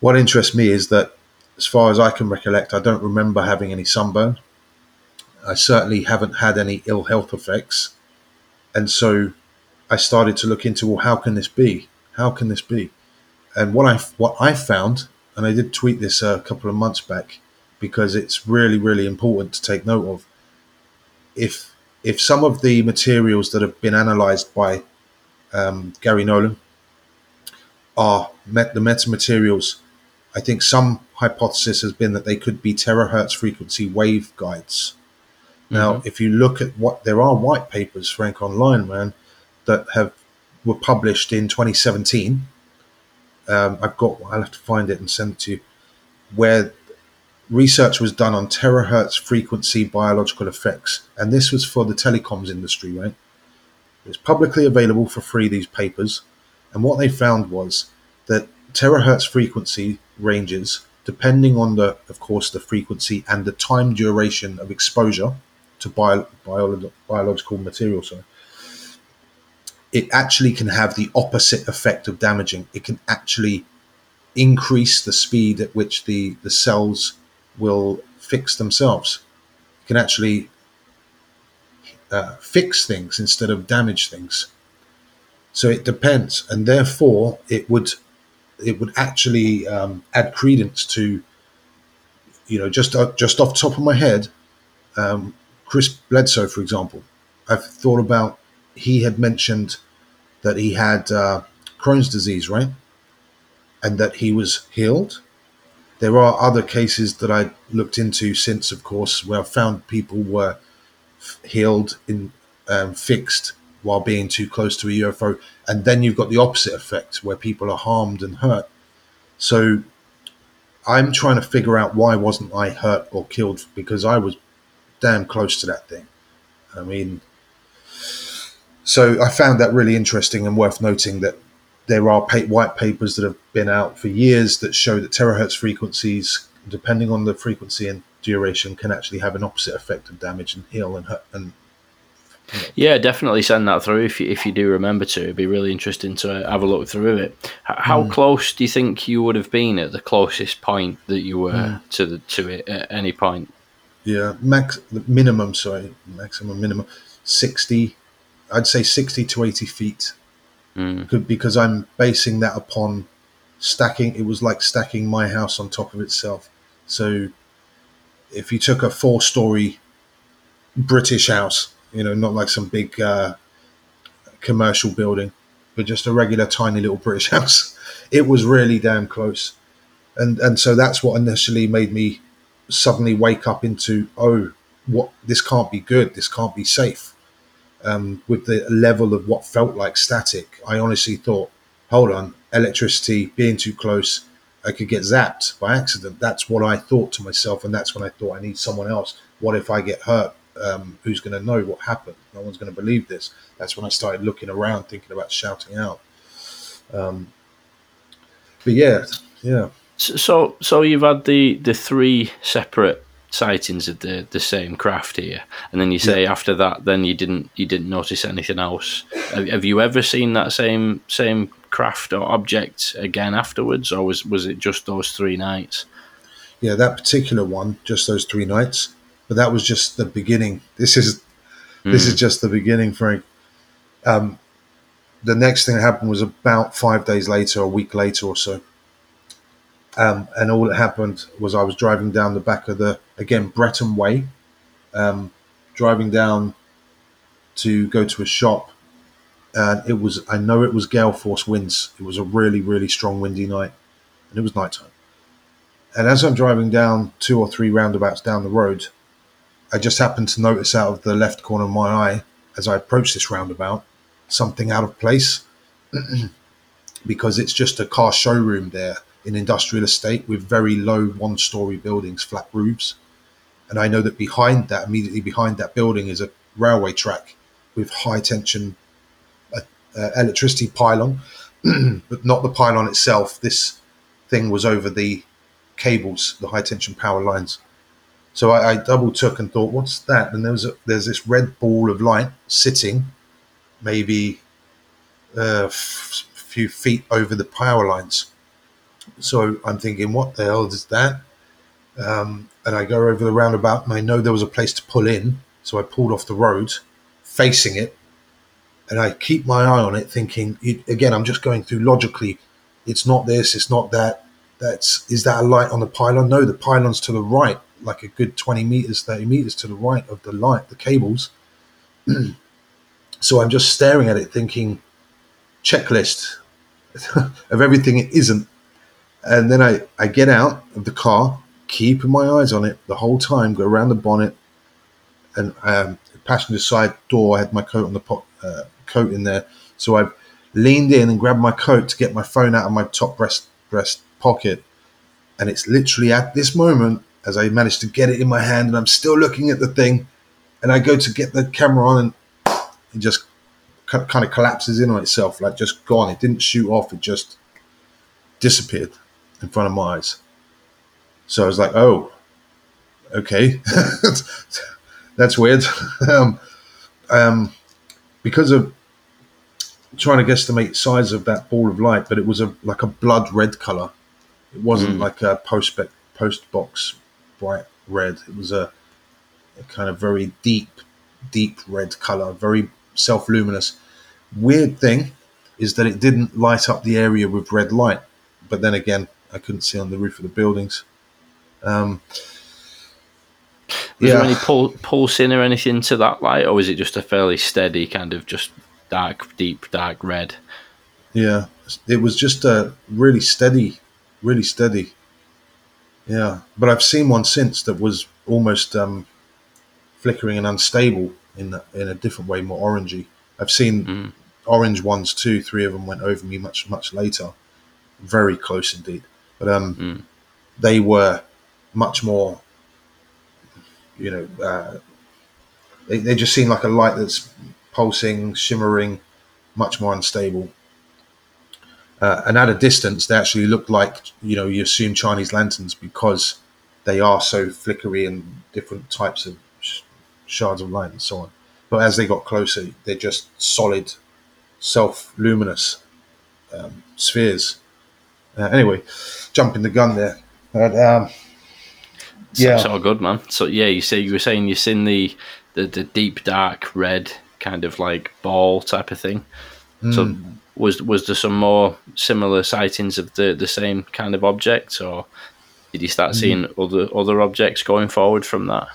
What interests me is that, as far as I can recollect, I don't remember having any sunburn. I certainly haven't had any ill health effects. And so I started to look into, well, how can this be? How can this be? And what I what I found, and I did tweet this a couple of months back, because it's really really important to take note of. If if some of the materials that have been analysed by um, Garry Nolan are met the metamaterials, I think some hypothesis has been that they could be terahertz frequency waveguides. Now, Mhm. if you look at what there are white papers, Frank, online, man, that have were published in 2017. Um, I've got. I'll have to find it and send it to you. Where research was done on terahertz frequency biological effects, and this was for the telecoms industry, right? It's publicly available for free. These papers, and what they found was that terahertz frequency ranges, depending on the, of course, the frequency and the time duration of exposure to bio, bio, biological material. Sorry, it actually can have the opposite effect of damaging. It can actually increase the speed at which the, the cells will fix themselves. It can actually uh, fix things instead of damage things. So it depends, and therefore it would it would actually um, add credence to you know just uh, just off top of my head, um, Chris Bledsoe, for example. I've thought about he had mentioned that he had uh, Crohn's disease, right? And that he was healed. There are other cases that I looked into since, of course, where I found people were healed in um, fixed while being too close to a UFO, and then you've got the opposite effect where people are harmed and hurt. So I'm trying to figure out why wasn't I hurt or killed because I was damn close to that thing. I mean, so I found that really interesting and worth noting that there are white papers that have been out for years that show that terahertz frequencies, depending on the frequency and duration, can actually have an opposite effect of damage and heal and hurt. And Yeah, definitely send that through if you, if you do remember to. It'd be really interesting to have a look through it. How Hmm. close do you think you would have been at the closest point that you were Hmm. to the to it at any point? yeah, max minimum, sorry, maximum minimum, sixty. I'd say sixty to eighty feet, Mm. Because I'm basing that upon stacking. It was like stacking my house on top of itself. So, if you took a four-story British house, you know, not like some big uh, commercial building, but just a regular tiny little British <laughs> house, it was really damn close. And and so that's what initially made me suddenly wake up into oh, what this can't be good. This can't be safe. Um, with the level of what felt like static, I honestly thought, hold on, electricity being too close, I could get zapped by accident. That's what I thought to myself, and that's when I thought I need someone else. What if I get hurt? Um, who's going to know what happened? No one's going to believe this. That's when I started looking around, thinking about shouting out. Um, but yeah, yeah, So, so you've had the the three separate sightings of the the same craft here, and then you say after that, then you didn't you didn't notice anything else. Have, have you ever seen that same same craft or object again afterwards, or was was it just those three nights? yeah, that particular one, just those three nights. But that was just the beginning. This is this is just the beginning, Frank. Um, the next thing that happened was about five days later, a week later or so. Um, and all that happened was I was driving down the back of the again Bretton Way, um, driving down to go to a shop, and it was I know it was gale force winds. It was a really really strong windy night, and it was nighttime. And as I'm driving down two or three roundabouts down the road, I just happened to notice out of the left corner of my eye as I approached this roundabout something out of place <clears throat> because it's just a car showroom there in industrial estate with very low one story buildings, flat roofs. And I know that behind that, immediately behind that building, is a railway track with high tension uh, uh, electricity pylon, <clears throat> but not the pylon itself. This thing was over the cables, the high tension power lines. So I, I double took and thought, "What's that?" And there was a, there's this red ball of light sitting, maybe a uh, few feet over the power lines. So I'm thinking, what the hell is that? Um, and I go over the roundabout and I know there was a place to pull in. So I pulled off the road facing it and I keep my eye on it thinking, it, again, I'm just going through logically. It's not this, it's not that. That's, is that a light on the pylon? No, the pylon's to the right, like a good 20 meters, 30 meters to the right of the light, the cables. <clears throat> so I'm just staring at it thinking, checklist <laughs> of everything it isn't and then I, I get out of the car, keeping my eyes on it the whole time, go around the bonnet, and um, passenger side door, I had my coat on the po- uh, coat in there. So I leaned in and grabbed my coat to get my phone out of my top breast breast pocket. And it's literally at this moment as I managed to get it in my hand and I'm still looking at the thing and I go to get the camera on and it just kind of collapses in on itself, like just gone. It didn't shoot off, it just disappeared in front of my eyes. So I was like, oh, okay, <laughs> that's weird. <laughs> um, um, because of trying to guesstimate size of that ball of light, but it was a like a blood red color. It wasn't mm. like a post post box bright red. It was a, a kind of very deep, deep red color, very self luminous. Weird thing is that it didn't light up the area with red light. But then again, I couldn't see on the roof of the buildings. Um, was yeah. there any pul- pulsing or anything to that light, or was it just a fairly steady kind of just dark, deep, dark red? Yeah, it was just a really steady, really steady. Yeah, but I've seen one since that was almost um, flickering and unstable in the, in a different way, more orangey. I've seen mm. orange ones too. Three of them went over me much much later, very close indeed. But um, mm. they were much more, you know, uh, they, they just seem like a light that's pulsing, shimmering, much more unstable. Uh, and at a distance, they actually look like, you know, you assume Chinese lanterns because they are so flickery and different types of sh- shards of light and so on. But as they got closer, they're just solid, self luminous um, spheres. Uh, anyway, jumping the gun there. But, um, yeah, it's all good, man. So yeah, you say you were saying you've seen the, the the deep dark red kind of like ball type of thing. Mm. So hmm. Was was there some more similar sightings of the the same kind of objects, or did you start mm. seeing other other objects going forward from that?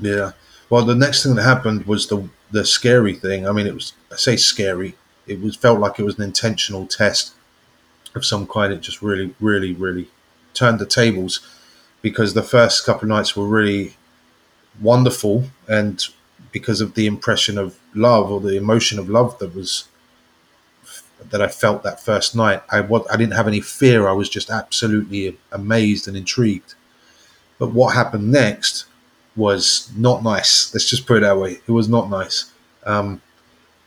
Yeah. Well, the next thing that happened was the the scary thing. I mean, it was I say scary. It was felt like it was an intentional test of some kind. It just really, really, really turned the tables because the first couple of nights were really wonderful and because of the impression of love or the emotion of love that was that I felt that first night. I I didn't have any fear. I was just absolutely amazed and intrigued. But what happened next was not nice. Let's just put it that way. It was not nice. Um,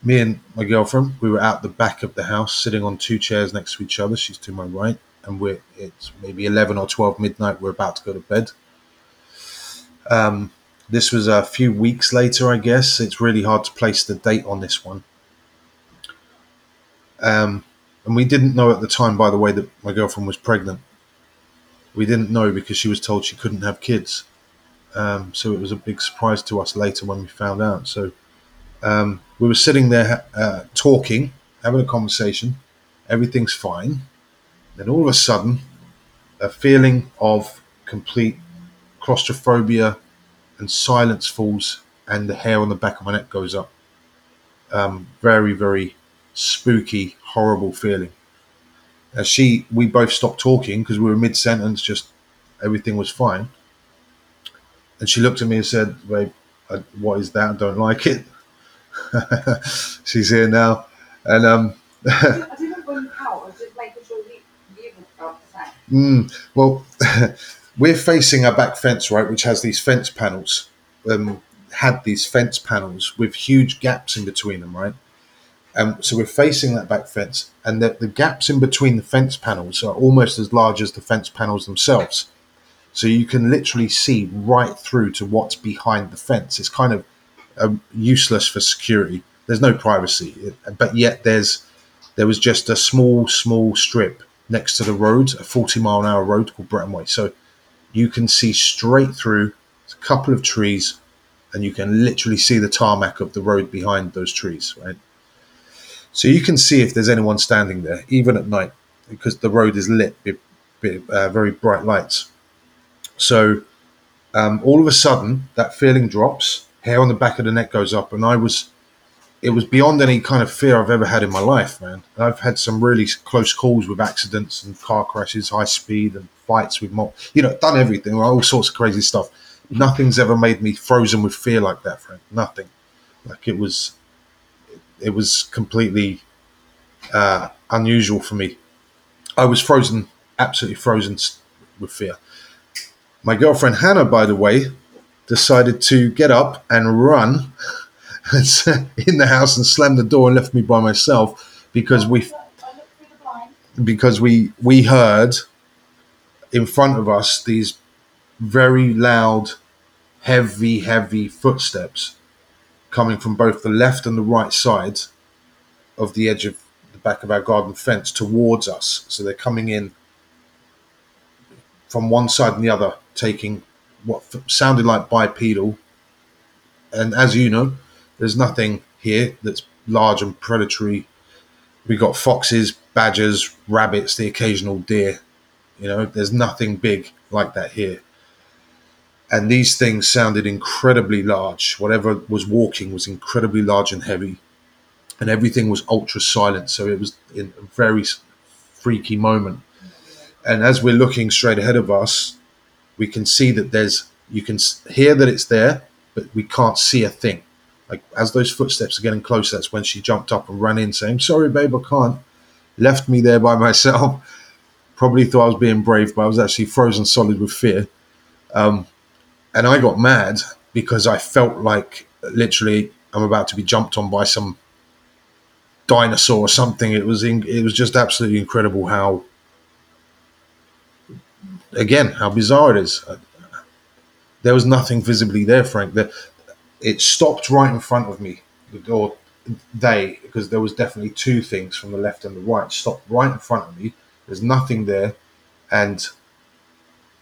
me and my girlfriend, we were out the back of the house, sitting on two chairs next to each other. She's to my right, and we're it's maybe eleven or twelve midnight. We're about to go to bed. Um, this was a few weeks later, I guess. It's really hard to place the date on this one. Um, and we didn't know at the time, by the way, that my girlfriend was pregnant. we didn't know because she was told she couldn't have kids. Um, so it was a big surprise to us later when we found out. So um, we were sitting there uh, talking, having a conversation. Everything's fine. Then all of a sudden, a feeling of complete claustrophobia and silence falls, and the hair on the back of my neck goes up. Um, very, very spooky, horrible feeling. As she, we both stopped talking because we were mid sentence, just everything was fine. And she looked at me and said, "Babe, I, what is that? I don't like it." <laughs> She's here now, and um, <laughs> I didn't bring out. I was just making sure you, you felt the. Mm, well, <laughs> we're facing our back fence, right, which has these fence panels. Um, had these fence panels with huge gaps in between them, right? Um, so we're facing that back fence, and the, the gaps in between the fence panels are almost as large as the fence panels themselves. So you can literally see right through to what's behind the fence. It's kind of um, useless for security. There's no privacy, but yet there's there was just a small, small strip next to the road, a 40 mile an hour road called Bretton Way. So you can see straight through a couple of trees, and you can literally see the tarmac of the road behind those trees, right? So you can see if there's anyone standing there, even at night, because the road is lit with, uh, very bright lights. So um, all of a sudden, that feeling drops, hair on the back of the neck goes up, and I was, it was beyond any kind of fear I've ever had in my life, man. I've had some really close calls with accidents and car crashes, high speed, and fights with mob. You know, done everything, all sorts of crazy stuff. Nothing's ever made me frozen with fear like that, Frank. Nothing. Like it was, it was completely uh, unusual for me. I was frozen, absolutely frozen with fear. My girlfriend Hannah, by the way, decided to get up and run <laughs> in the house and slam the door and left me by myself because we because we we heard in front of us these very loud, heavy, heavy footsteps coming from both the left and the right sides of the edge of the back of our garden fence towards us. So they're coming in from one side and the other, taking what sounded like bipedal. And as you know, there's nothing here that's large and predatory. We've got foxes, badgers, rabbits, the occasional deer. You know, there's nothing big like that here. And these things sounded incredibly large. Whatever was walking was incredibly large and heavy. And everything was ultra silent. So it was in a very freaky moment. And as we're looking straight ahead of us, we can see that there's, you can hear that it's there, but we can't see a thing. Like as those footsteps are getting closer, that's when she jumped up and ran in saying, Sorry, babe, I can't. Left me there by <laughs> myself. Probably thought I was being brave, but I was actually frozen solid with fear. Um, and I got mad because I felt like literally I'm about to be jumped on by some dinosaur or something. It was in, it was just absolutely incredible how again how bizarre it is. There was nothing visibly there, Frank. The, it stopped right in front of me, or they, because there was definitely two things from the left and the right. Stopped right in front of me. There's nothing there, and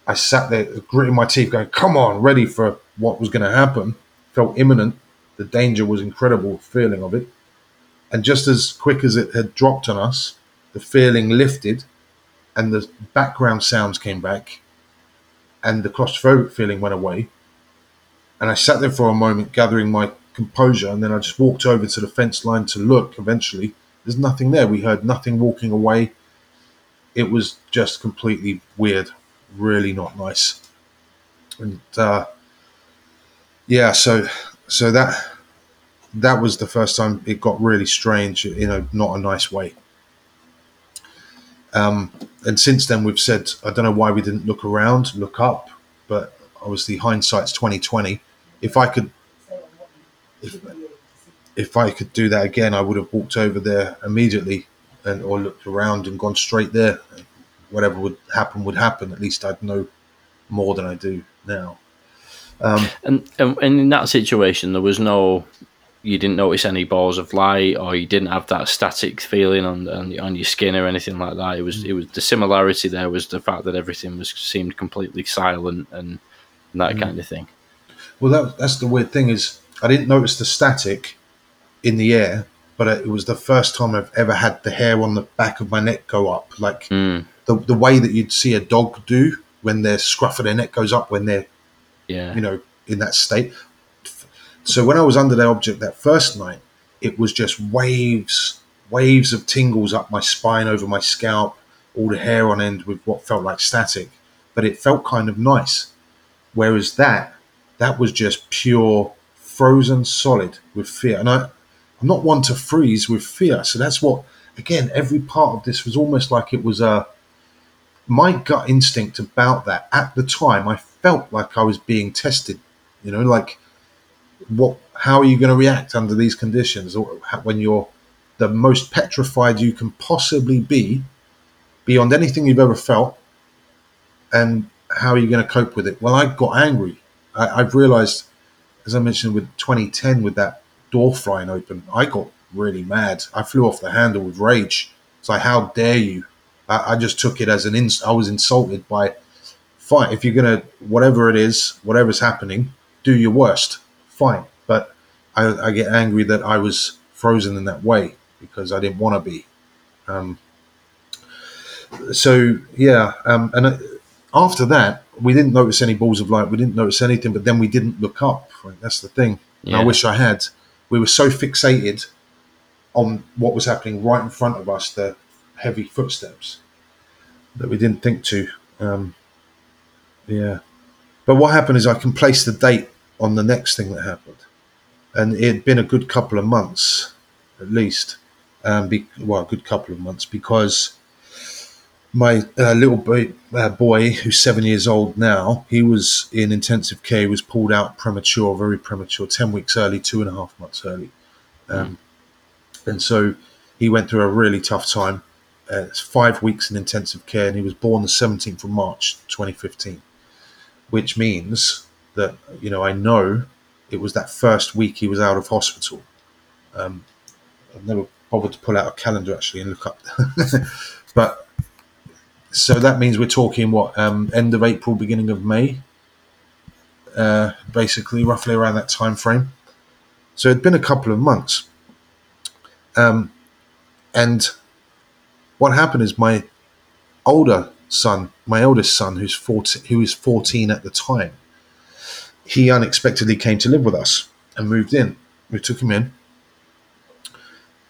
I sat there, gritting my teeth, going, "Come on!" Ready for what was going to happen. Felt imminent. The danger was incredible. Feeling of it, and just as quick as it had dropped on us, the feeling lifted, and the background sounds came back, and the claustrophobic feeling went away. And I sat there for a moment, gathering my composure, and then I just walked over to the fence line to look. Eventually, there's nothing there. We heard nothing walking away. It was just completely weird, really not nice. And uh, yeah, so so that that was the first time it got really strange in a not a nice way. Um, and since then, we've said I don't know why we didn't look around, look up, but obviously hindsight's twenty twenty. If I could, if, if I could do that again, I would have walked over there immediately and or looked around and gone straight there. Whatever would happen would happen. At least I'd know more than I do now. Um, And, and in that situation, there was no you didn't notice any balls of light, or you didn't have that static feeling on on, on your skin or anything like that. It was it was the similarity there was the fact that everything was seemed completely silent and, and that kind of thing. Well, that, that's the weird thing is I didn't notice the static in the air, but it was the first time I've ever had the hair on the back of my neck go up, like Mm, the the way that you'd see a dog do when their scruff of their neck goes up when they're yeah, you know in that state. So when I was under the object that first night, it was just waves, waves of tingles up my spine, over my scalp, all the hair on end with what felt like static, but it felt kind of nice. Whereas that, that was just pure frozen solid with fear. And I, I'm not one to freeze with fear. So that's what, again, every part of this was almost like it was a, my gut instinct about that at the time, I felt like I was being tested. You know, like what? How are you going to react under these conditions, or when you're the most petrified you can possibly be, beyond anything you've ever felt, and how are you going to cope with it? Well, I got angry. I, I've realised, as I mentioned with 2010, with that door flying open, I got really mad. I flew off the handle with rage. It's like, how dare you? I, I just took it as an ins. I was insulted by. Fine, if you're gonna whatever it is, whatever's happening, do your worst. Fine, but I, I get angry that I was frozen in that way because I didn't want to be. Um, so yeah, um, and uh, after that, we didn't notice any balls of light. We didn't notice anything, but then we didn't look up. Right? That's the thing. And I wish I had. We were so fixated on what was happening right in front of us, the heavy footsteps, that we didn't think to. Um, yeah. But what happened is I can place the date on the next thing that happened. And it had been a good couple of months, at least. Um, be, well, a good couple of months because my uh, little boy, uh, boy, who's seven years old now, he was in intensive care. Was pulled out premature, very premature, 10 weeks early, two and a half months early. Um, And so he went through a really tough time. Uh, five weeks in intensive care, and he was born the 17th of March, 2015, which means that, you know, I know it was that first week he was out of hospital. Um, I've never bothered to pull out a calendar actually and look up. <laughs> but so that means we're talking what, um, end of April, beginning of May, uh, basically, roughly around that time frame. So it'd been a couple of months. Um, and what happened is my older son, my eldest son, who's 14, who was 14 at the time, he unexpectedly came to live with us and moved in. We took him in.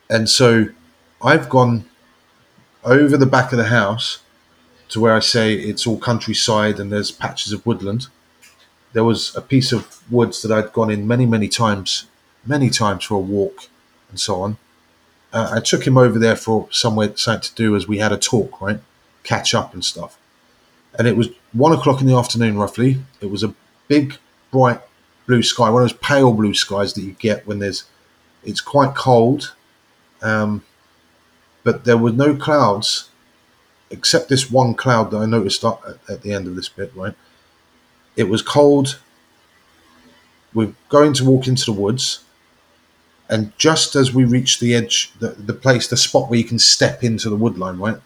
And so I've gone over the back of the house to where I say it's all countryside and there's patches of woodland. There was a piece of woods that I'd gone in many, many times, many times for a walk and so on. Uh, I took him over there for somewhere something to do as we had a talk, right? Catch up and stuff. And it was one o'clock in the afternoon, roughly. It was a big, bright blue sky, one of those pale blue skies that you get when there's. It's quite cold, um, but there were no clouds, except this one cloud that I noticed at, at the end of this bit. Right, it was cold. We're going to walk into the woods, and just as we reach the edge, the, the place, the spot where you can step into the woodline, right?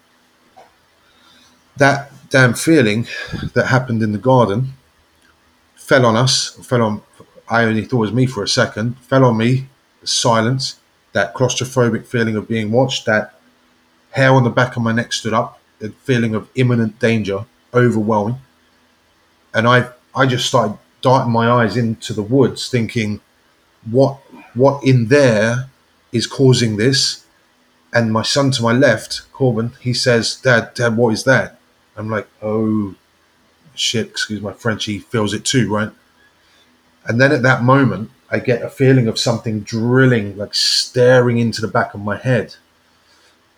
That damn feeling that happened in the garden fell on us, fell on, I only thought it was me for a second, fell on me, silence, that claustrophobic feeling of being watched, that hair on the back of my neck stood up, the feeling of imminent danger, overwhelming. And I, I just started darting my eyes into the woods, thinking, what, what in there is causing this? And my son to my left, Corbin, he says, "Dad, Dad, what is that?" I'm like, "Oh, shit!" Excuse my French. He feels it too, right? And then at that moment, I get a feeling of something drilling, like staring into the back of my head,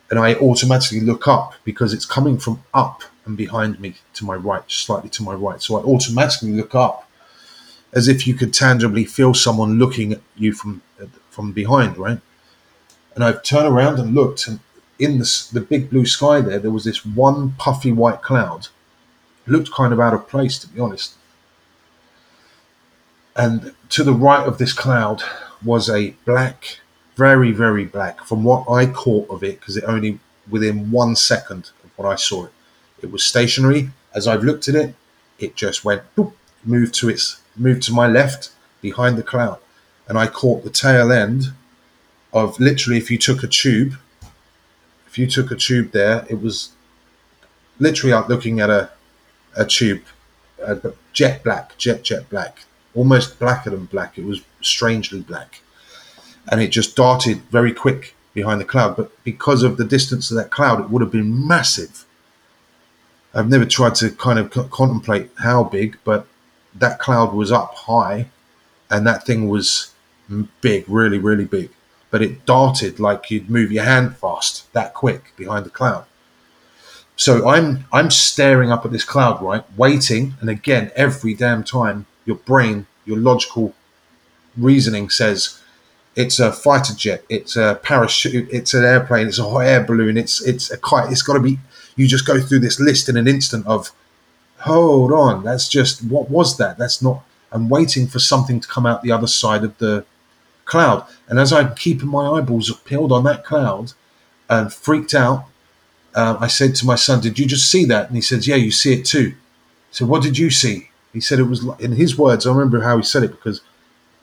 and I automatically look up because it's coming from up and behind me to my right, slightly to my right. So I automatically look up, as if you could tangibly feel someone looking at you from from behind, right? And I've turned around and looked, and in the, the big blue sky there, there was this one puffy white cloud. It looked kind of out of place, to be honest. And to the right of this cloud was a black, very very black. From what I caught of it, because it only within one second of what I saw it, it was stationary. As I've looked at it, it just went boop, moved to its moved to my left behind the cloud, and I caught the tail end of literally if you took a tube, if you took a tube there, it was literally like looking at a a tube, but jet black, jet jet black, almost blacker than black. It was strangely black, and it just darted very quick behind the cloud. But because of the distance of that cloud, it would have been massive. I've never tried to kind of co- contemplate how big, but that cloud was up high, and that thing was big, really, really big. But it darted like you'd move your hand fast, that quick behind the cloud. So I'm I'm staring up at this cloud, right, waiting, and again, every damn time, your brain, your logical reasoning says it's a fighter jet, it's a parachute, it's an airplane, it's a hot air balloon, it's it's a kite. It's got to be. You just go through this list in an instant of, hold on, that's just what was that? That's not. I'm waiting for something to come out the other side of the cloud, and as I'm keeping my eyeballs peeled on that cloud, and freaked out, um, I said to my son, "Did you just see that?" And he says, "Yeah, you see it too." So what did you see? He said it was like, in his words. I remember how he said it because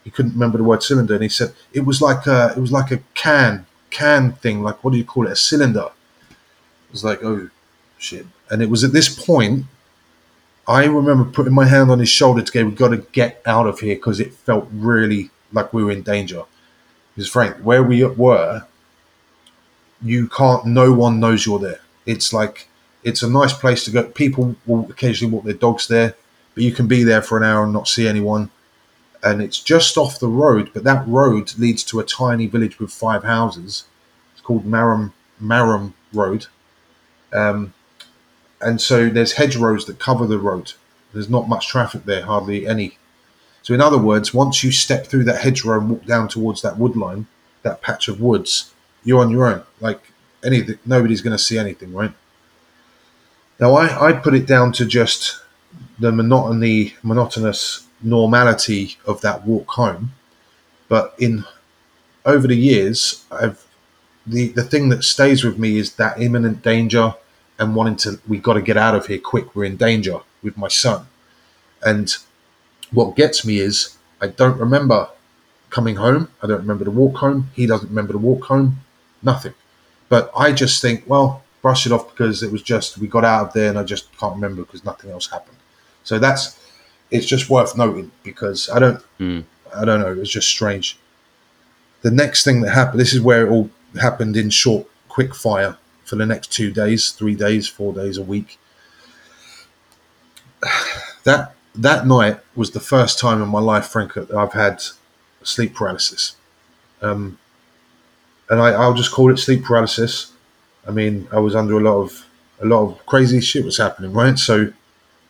he couldn't remember the word cylinder, and he said it was like a it was like a can can thing, like what do you call it, a cylinder. It was like oh shit, and it was at this point I remember putting my hand on his shoulder to go, "We've got to get out of here," because it felt really like we were in danger. Because Frank, where we were, you can't. No one knows you're there. It's like it's a nice place to go. People will occasionally walk their dogs there, but you can be there for an hour and not see anyone. And it's just off the road, but that road leads to a tiny village with five houses. It's called Marholm Marholm Road. Um, and so there's hedgerows that cover the road. There's not much traffic there, hardly any. So in other words, once you step through that hedgerow and walk down towards that wood line, that patch of woods, you're on your own. Like anything, nobody's going to see anything, right? Now I, I put it down to just the monotony, monotonous normality of that walk home. But in over the years, I've the the thing that stays with me is that imminent danger and wanting to we've got to get out of here quick we're in danger with my son. And what gets me is i don't remember coming home i don't remember the walk home he doesn't remember the walk home nothing. But i just think well brush it off because it was just we got out of there and i just can't remember because nothing else happened. So that's it's just worth noting because i don't Mm. i don't know it was just strange. The next thing that happened this is where it all happened in short quick fire for the next two days, three days, four days a week. That that night was the first time in my life, Frank, that I've had sleep paralysis. Um, and I, I'll just call it sleep paralysis. I mean, I was under a lot of a lot of crazy shit was happening, right? So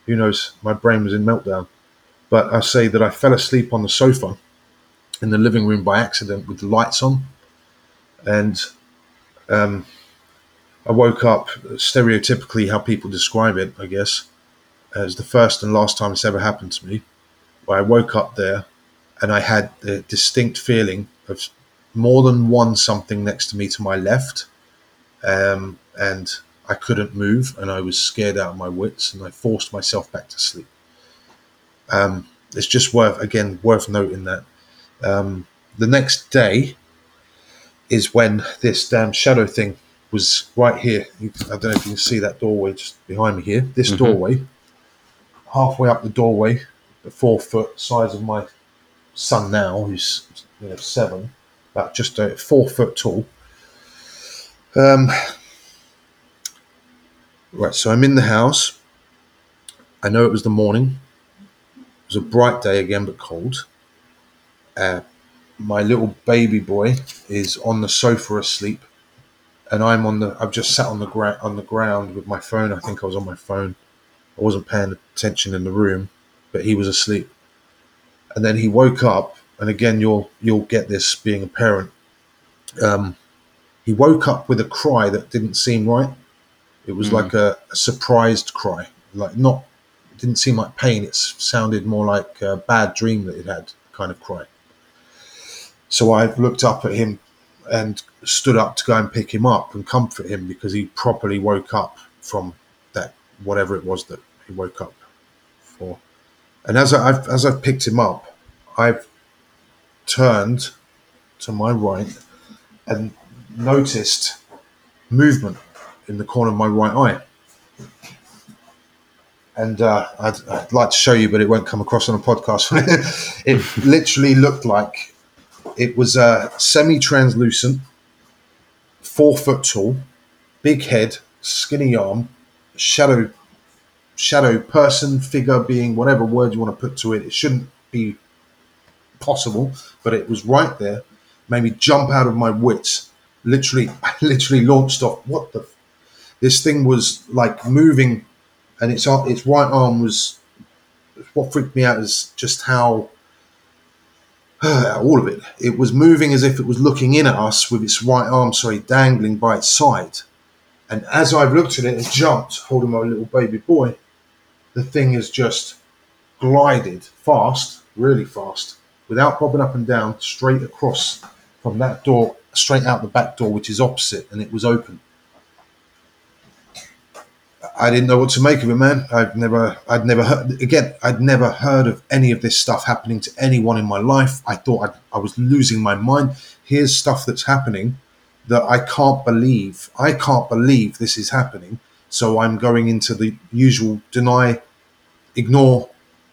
who knows? My brain was in meltdown. But I say that I fell asleep on the sofa in the living room by accident with the lights on, and um, I woke up stereotypically how people describe it, I guess, as the first and last time it's ever happened to me. Where I woke up there and I had the distinct feeling of more than one something next to me to my left, um, and I couldn't move, and I was scared out of my wits, and I forced myself back to sleep. Um, it's just worth again worth noting that um, the next day is when this damn shadow thing was right here. I don't know if you can see that doorway just behind me here. This Mhm. doorway, halfway up the doorway, the four foot size of my son now, who's you know, seven, about just uh, four foot tall. Um, right, so I'm in the house. I know it was the morning. It was a bright day again, but cold. Uh, my little baby boy is on the sofa asleep and I'm on the. I've just sat on the ground on the ground with my phone. I think I was on my phone. I wasn't paying attention in the room, but he was asleep. And then he woke up, and again, you'll you'll get this being a parent. Um, he woke up with a cry that didn't seem right. It was Mm. like a, a surprised cry, like not. It didn't seem like pain. It sounded more like a bad dream that it had kind of cry. So I looked up at him and stood up to go and pick him up and comfort him because he properly woke up from that whatever it was that he woke up for. And as I've, as I've picked him up, I've turned to my right and noticed movement in the corner of my right eye. And uh, I'd, I'd like to show you, but it won't come across on a podcast. <laughs> it literally looked like it was uh, semi-translucent, four foot tall, big head, skinny arm, shadow, shadow person, figure, being, whatever word you want to put to it. It shouldn't be possible, but it was right there. Made me jump out of my wits. Literally, I <laughs> literally launched off. What the? This thing was like moving, and its its right arm was. What freaked me out is just how <sighs> all of it. It was moving as if it was looking in at us with its right arm, sorry, dangling by its side. And as I've looked at it and jumped, holding my little baby boy, the thing has just glided fast, really fast, without bobbing up and down, straight across from that door, straight out the back door, which is opposite, and it was open. I didn't know what to make of it, man. I've never, I'd never heard. Again, I'd never heard of any of this stuff happening to anyone in my life. I thought I'd, I was losing my mind. Here's stuff that's happening that I can't believe. I can't believe this is happening. So I'm going into the usual deny, ignore.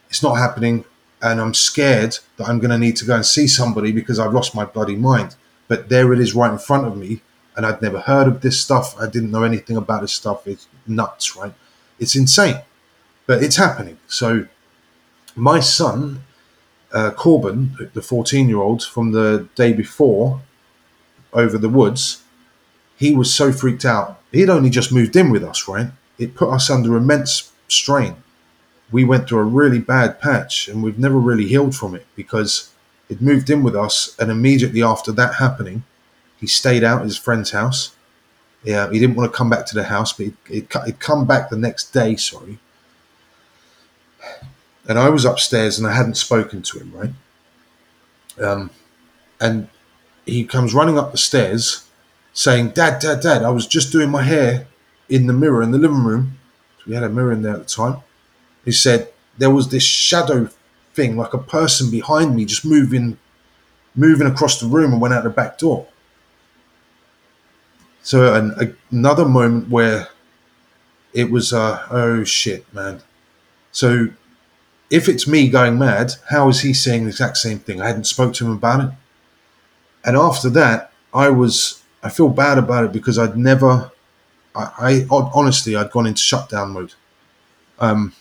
It's not happening, and I'm scared that I'm going to need to go and see somebody because I've lost my bloody mind. But there it is, right in front of me, and I'd never heard of this stuff. I didn't know anything about this stuff. It's nuts, right? It's insane, but it's happening. So my son, uh, Corbin, the 14 year old from the day before over the woods, he was so freaked out. He'd only just moved in with us, right? It put us under immense strain. We went through a really bad patch and we've never really healed from it because it moved in with us. And immediately after that happening, he stayed out at his friend's house. Yeah, he didn't want to come back to the house, but he'd, he'd, come back the next day, sorry. And I was upstairs and I hadn't spoken to him, right? Um, and he comes running up the stairs saying, Dad, Dad, Dad, I was just doing my hair in the mirror in the living room. We had a mirror in there at the time. He said, There was this shadow thing, like a person behind me, just moving moving across the room and went out the back door. So an, a, another moment where it was, uh, oh shit, man. So if it's me going mad, how is he saying the exact same thing? I hadn't spoke to him about it. And after that, I was, I feel bad about it because I'd never, I, I honestly, I'd gone into shutdown mode. Um,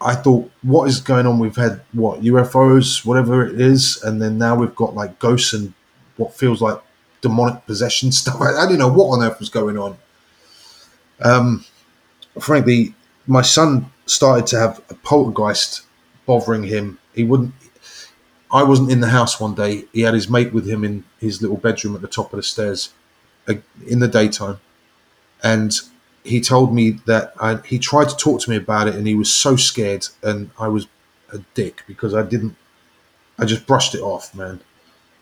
I thought, what is going on? We've had what UFOs, whatever it is, and then now we've got like ghosts and what feels like demonic possession <laughs> stuff. I, I didn't know what on earth was going on. Um, frankly, my son started to have a poltergeist bothering him. He wouldn't. I wasn't in the house one day. He had his mate with him in his little bedroom at the top of the stairs uh, in the daytime, and he told me that I, he tried to talk to me about it, and he was so scared, and I was a dick because I didn't. I just brushed it off, man,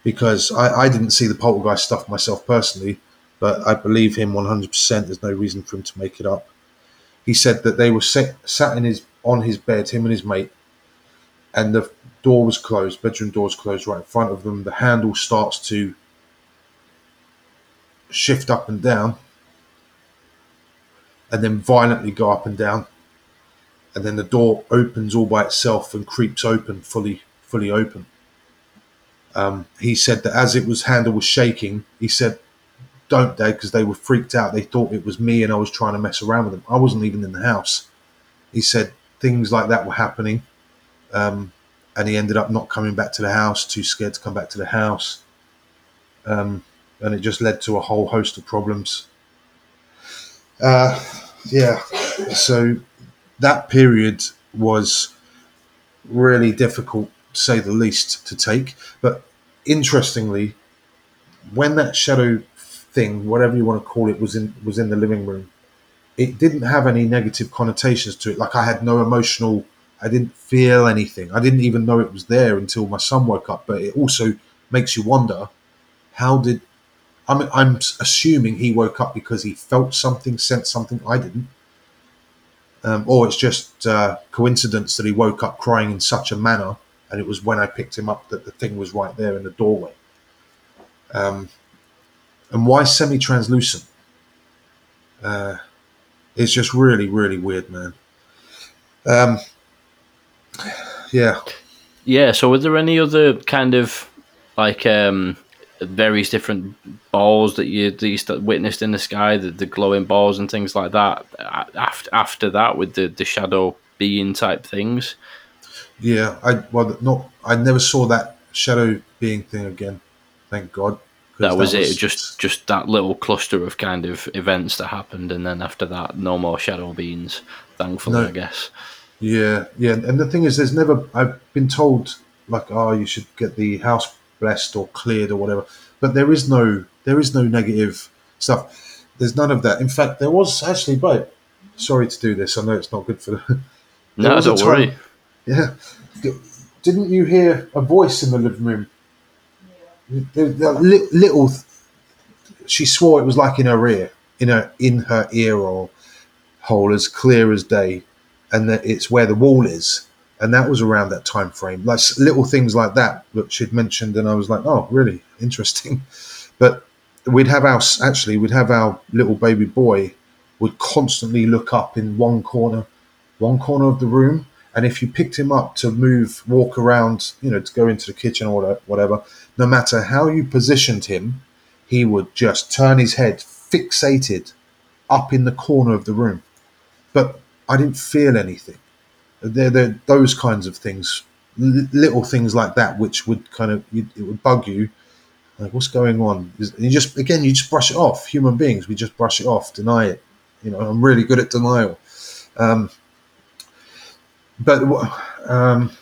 because I, I didn't see the poltergeist stuff myself personally, but I believe him one hundred percent. There's no reason for him to make it up. He said that they were set, sat in his on his bed, him and his mate, and the door was closed, bedroom doors closed right in front of them. The handle starts to shift up and down, and then violently go up and down, and then the door opens all by itself and creeps open, fully, fully open. Um, he said that as it was handle was shaking, he said, "Don't, Dad," because they were freaked out. They thought it was me, and I was trying to mess around with them. I wasn't even in the house. He said things like that were happening, um, and he ended up not coming back to the house, too scared to come back to the house, um, and it just led to a whole host of problems. Uh, yeah, so that period was really difficult, say the least, to take. But interestingly, when that shadow thing, whatever you want to call it, was in was in the living room, it didn't have any negative connotations to it. Like I had no emotional, I didn't feel anything. I didn't even know it was there until my son woke up. But it also makes you wonder how did I'm I'm assuming he woke up because he felt something, sensed something I didn't, um, or it's just uh, coincidence that he woke up crying in such a manner, and it was when I picked him up that the thing was right there in the doorway. Um, and why semi-translucent? Uh, it's just really, really weird, man. Um, yeah, Yeah. So, were there any other kind of like um, various different balls that you that you witnessed in the sky, the, the glowing balls and things like that? After after that, with the the shadow being type things. Yeah. I well, not I never saw that shadow being thing again. Thank God. That was, it. Just just that little cluster of kind of events that happened, and then after that, no more shadow beings. Thankfully, No. I guess. Yeah, yeah, and the thing is, there's never. I've been told like, oh, you should get the house blessed or cleared or whatever, but there is no, there is no negative stuff. There's none of that. In fact, there was actually, but sorry to do this. I know it's not good for the. No, was don't time- worry. Yeah, didn't you hear a voice in the living room? The, the li- little. She swore it was like in her ear, in her in her ear or hole, as clear as day, and that it's where the wall is, and that was around that time frame. Like little things like that that she'd mentioned, and I was like, oh, really interesting. <laughs> But we'd have our actually we'd have our little baby boy would constantly look up in one corner, one corner of the room, and if you picked him up to move, walk around, you know, to go into the kitchen or whatever- no matter how you positioned him, he would just turn his head fixated up in the corner of the room. But I didn't feel anything. They're, they're those kinds of things, little things like that, which would kind of it would bug you. Like, what's going on? And you just again, you just brush it off. Human beings, we just brush it off, deny it. You know, I'm really good at denial. Um, but um,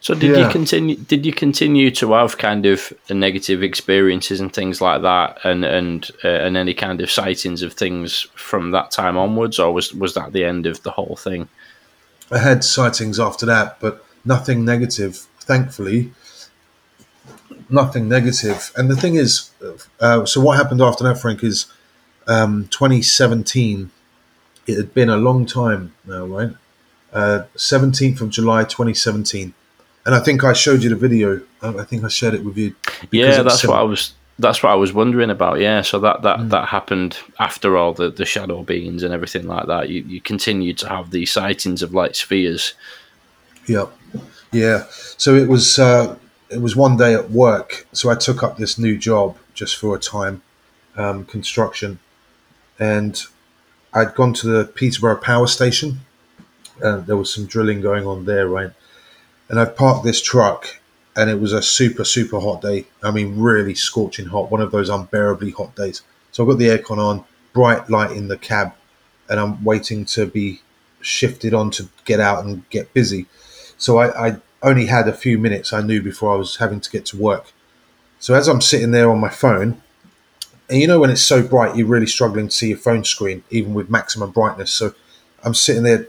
So did you continue? Did you continue to have kind of negative experiences and things like that, and and uh, and any kind of sightings of things from that time onwards, or was was that the end of the whole thing? I had sightings after that, but nothing negative. Thankfully, nothing negative. And the thing is, uh, so what happened after that, Frank, is um, 2017. It had been a long time now, right? Uh, 17th of July, 2017. And I think I showed you the video. I I think I shared it with you. because Yeah, that's what I was. That's what I was wondering about. Yeah, so that that, Mm. that happened after all the, the shadow beings and everything like that. You you continued to have these sightings of light spheres. Yeah, yeah. So it was uh, it was one day at work. So I took up this new job just for a time, um, construction, and I'd gone to the Peterborough Power Station, and there was some drilling going on there, right? And I've parked this truck, and it was a super super hot day. I mean, really scorching hot, one of those unbearably hot days. So I've got the aircon on, bright light in the cab, and I'm waiting to be shifted on to get out and get busy. So I, I only had a few minutes I knew before I was having to get to work. So as I'm sitting there on my phone, and you know when it's so bright, you're really struggling to see your phone screen, even with maximum brightness. So I'm sitting there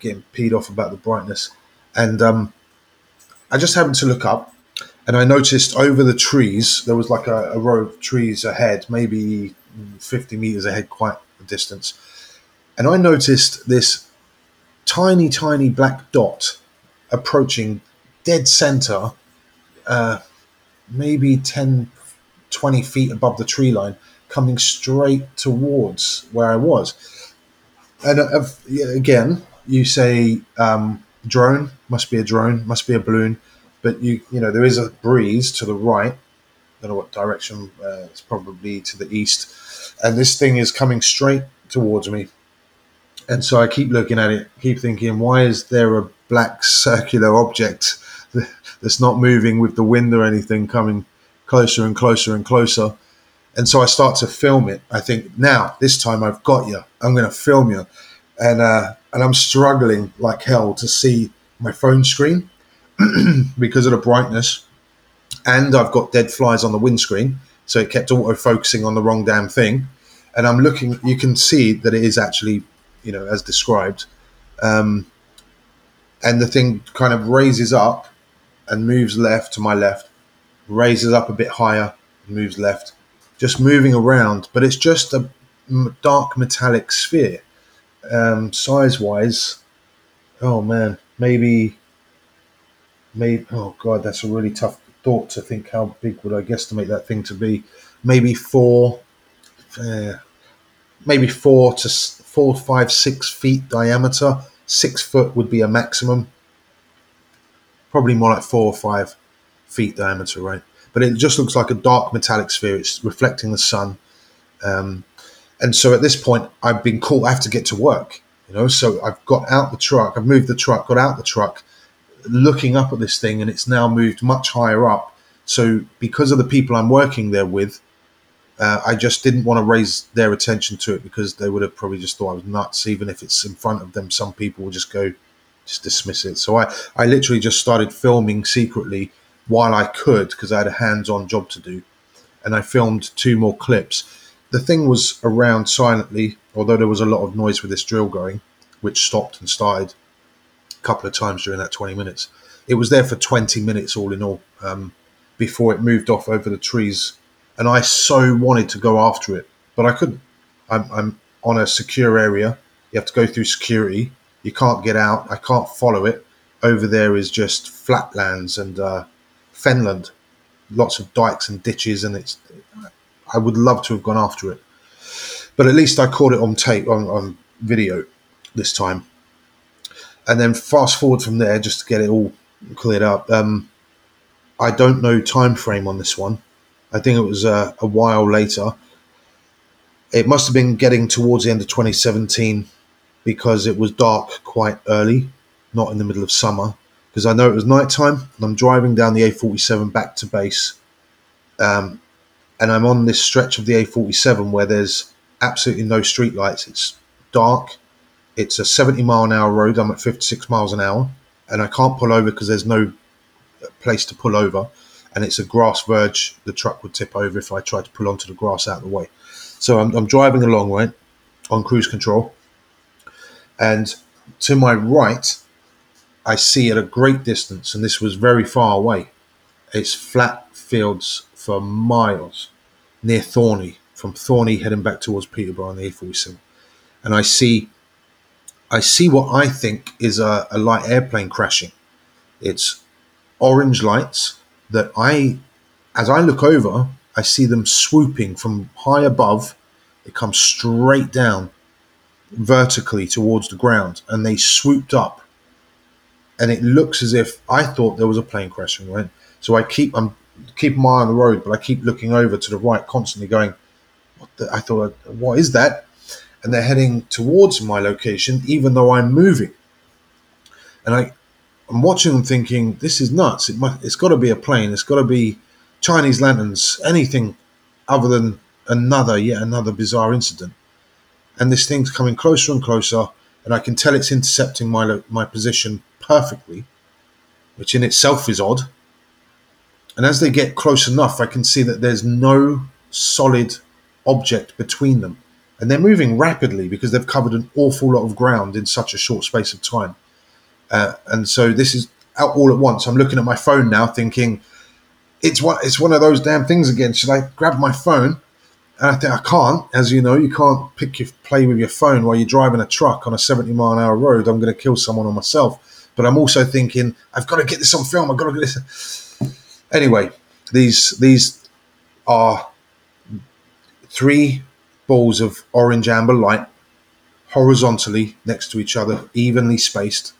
getting peed off about the brightness. And um, I just happened to look up and I noticed over the trees, there was like a, a row of trees ahead, maybe 50 meters ahead, quite a distance. And I noticed this tiny, tiny black dot approaching dead center, uh, maybe 10, 20 feet above the tree line, coming straight towards where I was. And uh, again, you say um, drone, must be a drone, must be a balloon, but you you know there is a breeze to the right. I don't know what direction. Uh, it's probably to the east, and this thing is coming straight towards me. And so I keep looking at it, keep thinking, why is there a black circular object <laughs> that's not moving with the wind or anything coming closer and closer and closer? And so I start to film it. I think now this time I've got you. I'm going to film you, and uh, and I'm struggling like hell to see my phone screen <clears throat> because of the brightness, and I've got dead flies on the windscreen, so it kept auto focusing on the wrong damn thing. And I'm looking. You can see that it is actually, you know, as described, um, and the thing kind of raises up and moves left to my left, raises up a bit higher, moves left, just moving around. But it's just a dark metallic sphere. Um, size wise, oh man, maybe, maybe, oh god, that's a really tough thought to think how big would I guesstimate that thing to be. Maybe four, uh, maybe four to four, five, six feet diameter. Six foot would be a maximum. Probably more like four or five feet diameter, right? But it just looks like a dark metallic sphere. It's reflecting the sun. Um, and so at this point, I've been called. I have to get to work, you know. So I've got out the truck. I've moved the truck. Got out the truck, looking up at this thing, and it's now moved much higher up. So because of the people I'm working there with, uh, I just didn't want to raise their attention to it because they would have probably just thought I was nuts. Even if it's in front of them, some people will just go, just dismiss it. So I, I literally just started filming secretly while I could because I had a hands-on job to do, and I filmed two more clips. The thing was around silently, although there was a lot of noise with this drill going, which stopped and started a couple of times during that 20 minutes. It was there for 20 minutes all in all um, before it moved off over the trees, and I so wanted to go after it, but I couldn't. I'm, I'm on a secure area. You have to go through security. You can't get out. I can't follow it. Over there is just flatlands and uh, fenland, lots of dikes and ditches, and it's. I would love to have gone after it, but at least I caught it on tape on, on video this time. And then fast forward from there, just to get it all cleared up. Um, I don't know time frame on this one. I think it was uh, a while later. It must have been getting towards the end of 2017 because it was dark quite early, not in the middle of summer. Because I know it was nighttime and I'm driving down the A47 back to base. Um, and I'm on this stretch of the A47 where there's absolutely no streetlights. It's dark. It's a 70 mile an hour road. I'm at 56 miles an hour and I can't pull over because there's no place to pull over. And it's a grass verge. The truck would tip over if I tried to pull onto the grass out of the way. So I'm, I'm driving along, right, on cruise control. And to my right, I see at a great distance, and this was very far away, it's flat fields for miles near Thorney, from Thorney heading back towards Peterborough on the A47. And I see I see what I think is a, a light airplane crashing. It's orange lights that I as I look over, I see them swooping from high above. They come straight down vertically towards the ground and they swooped up. And it looks as if I thought there was a plane crashing, right? So I keep I'm keep my eye on the road, but I keep looking over to the right constantly going, what the, I thought, what is that? And they're heading towards my location, even though I'm moving. And I, I'm watching them thinking, this is nuts. It must, it's got to be a plane. It's got to be Chinese lanterns, anything other than another, yet another bizarre incident. And this thing's coming closer and closer, and I can tell it's intercepting my my position perfectly, which in itself is odd. And as they get close enough, I can see that there's no solid object between them. And they're moving rapidly because they've covered an awful lot of ground in such a short space of time. Uh, and so this is out all at once. I'm looking at my phone now, thinking it's one it's one of those damn things again. Should I grab my phone? And I think I can't. As you know, you can't pick your play with your phone while you're driving a truck on a 70 mile an hour road. I'm going to kill someone or myself. But I'm also thinking I've got to get this on film. I've got to get this. Anyway, these these are three balls of orange amber light horizontally next to each other, evenly spaced.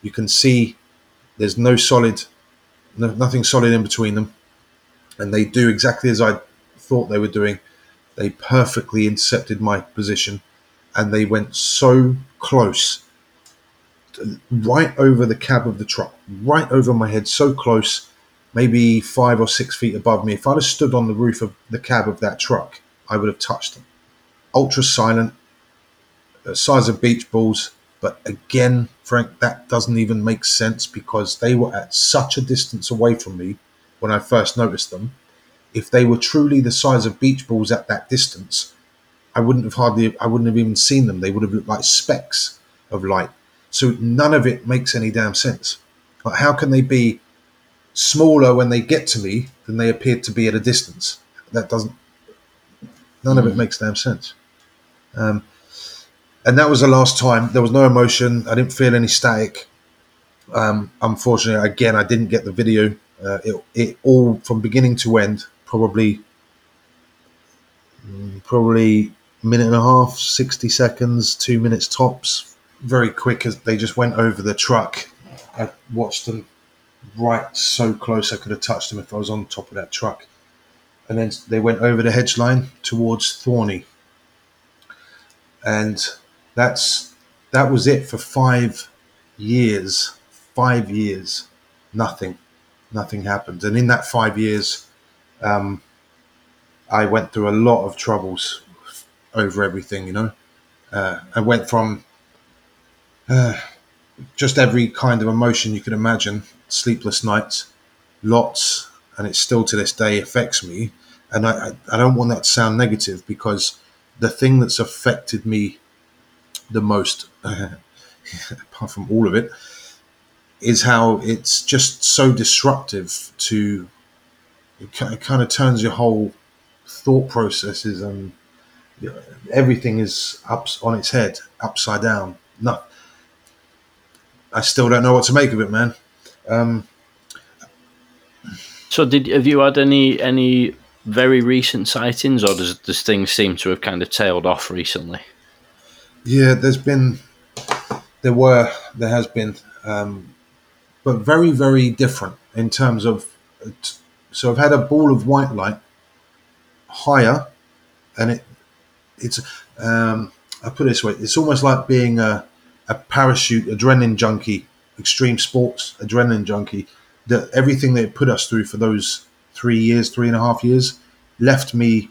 You can see there's no solid, no, nothing solid in between them, and they do exactly as I thought they were doing. They perfectly intercepted my position, and they went so close, right over the cab of the truck, right over my head, so close, maybe five or six feet above me. If I'd have stood on the roof of the cab of that truck, I would have touched them. Ultra silent, the size of beach balls. But again, Frank, that doesn't even make sense because they were at such a distance away from me when I first noticed them. If they were truly the size of beach balls at that distance, I wouldn't have hardly, I wouldn't have even seen them. They would have looked like specks of light. So none of it makes any damn sense. Like, how can they be smaller when they get to me than they appear to be at a distance. That doesn't. None of it makes damn sense. Um, and that was the last time. There was no emotion. I didn't feel any static. Um, unfortunately, again, I didn't get the video. Uh, it, it all from beginning to end, probably, mm, probably minute and a half, sixty seconds, two minutes tops. Very quick as they just went over the truck. I watched them right so close I could have touched them if I was on top of that truck. And then they went over the hedge line towards Thorney. And that's that was it for five years. Five years. Nothing. Nothing happened. And in that five years, um, I went through a lot of troubles over everything, you know. Uh, I went from uh, just every kind of emotion you could imagine sleepless nights, lots, and it still to this day affects me. And I, I don't want that to sound negative because the thing that's affected me the most, <laughs> apart from all of it, is how it's just so disruptive to it kind of turns your whole thought processes and you know, everything is up on its head, upside down. No, I still don't know what to make of it, man. Um, so, did have you had any any very recent sightings, or does does things seem to have kind of tailed off recently? Yeah, there's been, there were, there has been, um, but very very different in terms of. So I've had a ball of white light higher, and it it's um, I put it this way: it's almost like being a, a parachute adrenaline junkie, extreme sports adrenaline junkie. That everything they put us through for those three years, three and a half years, left me.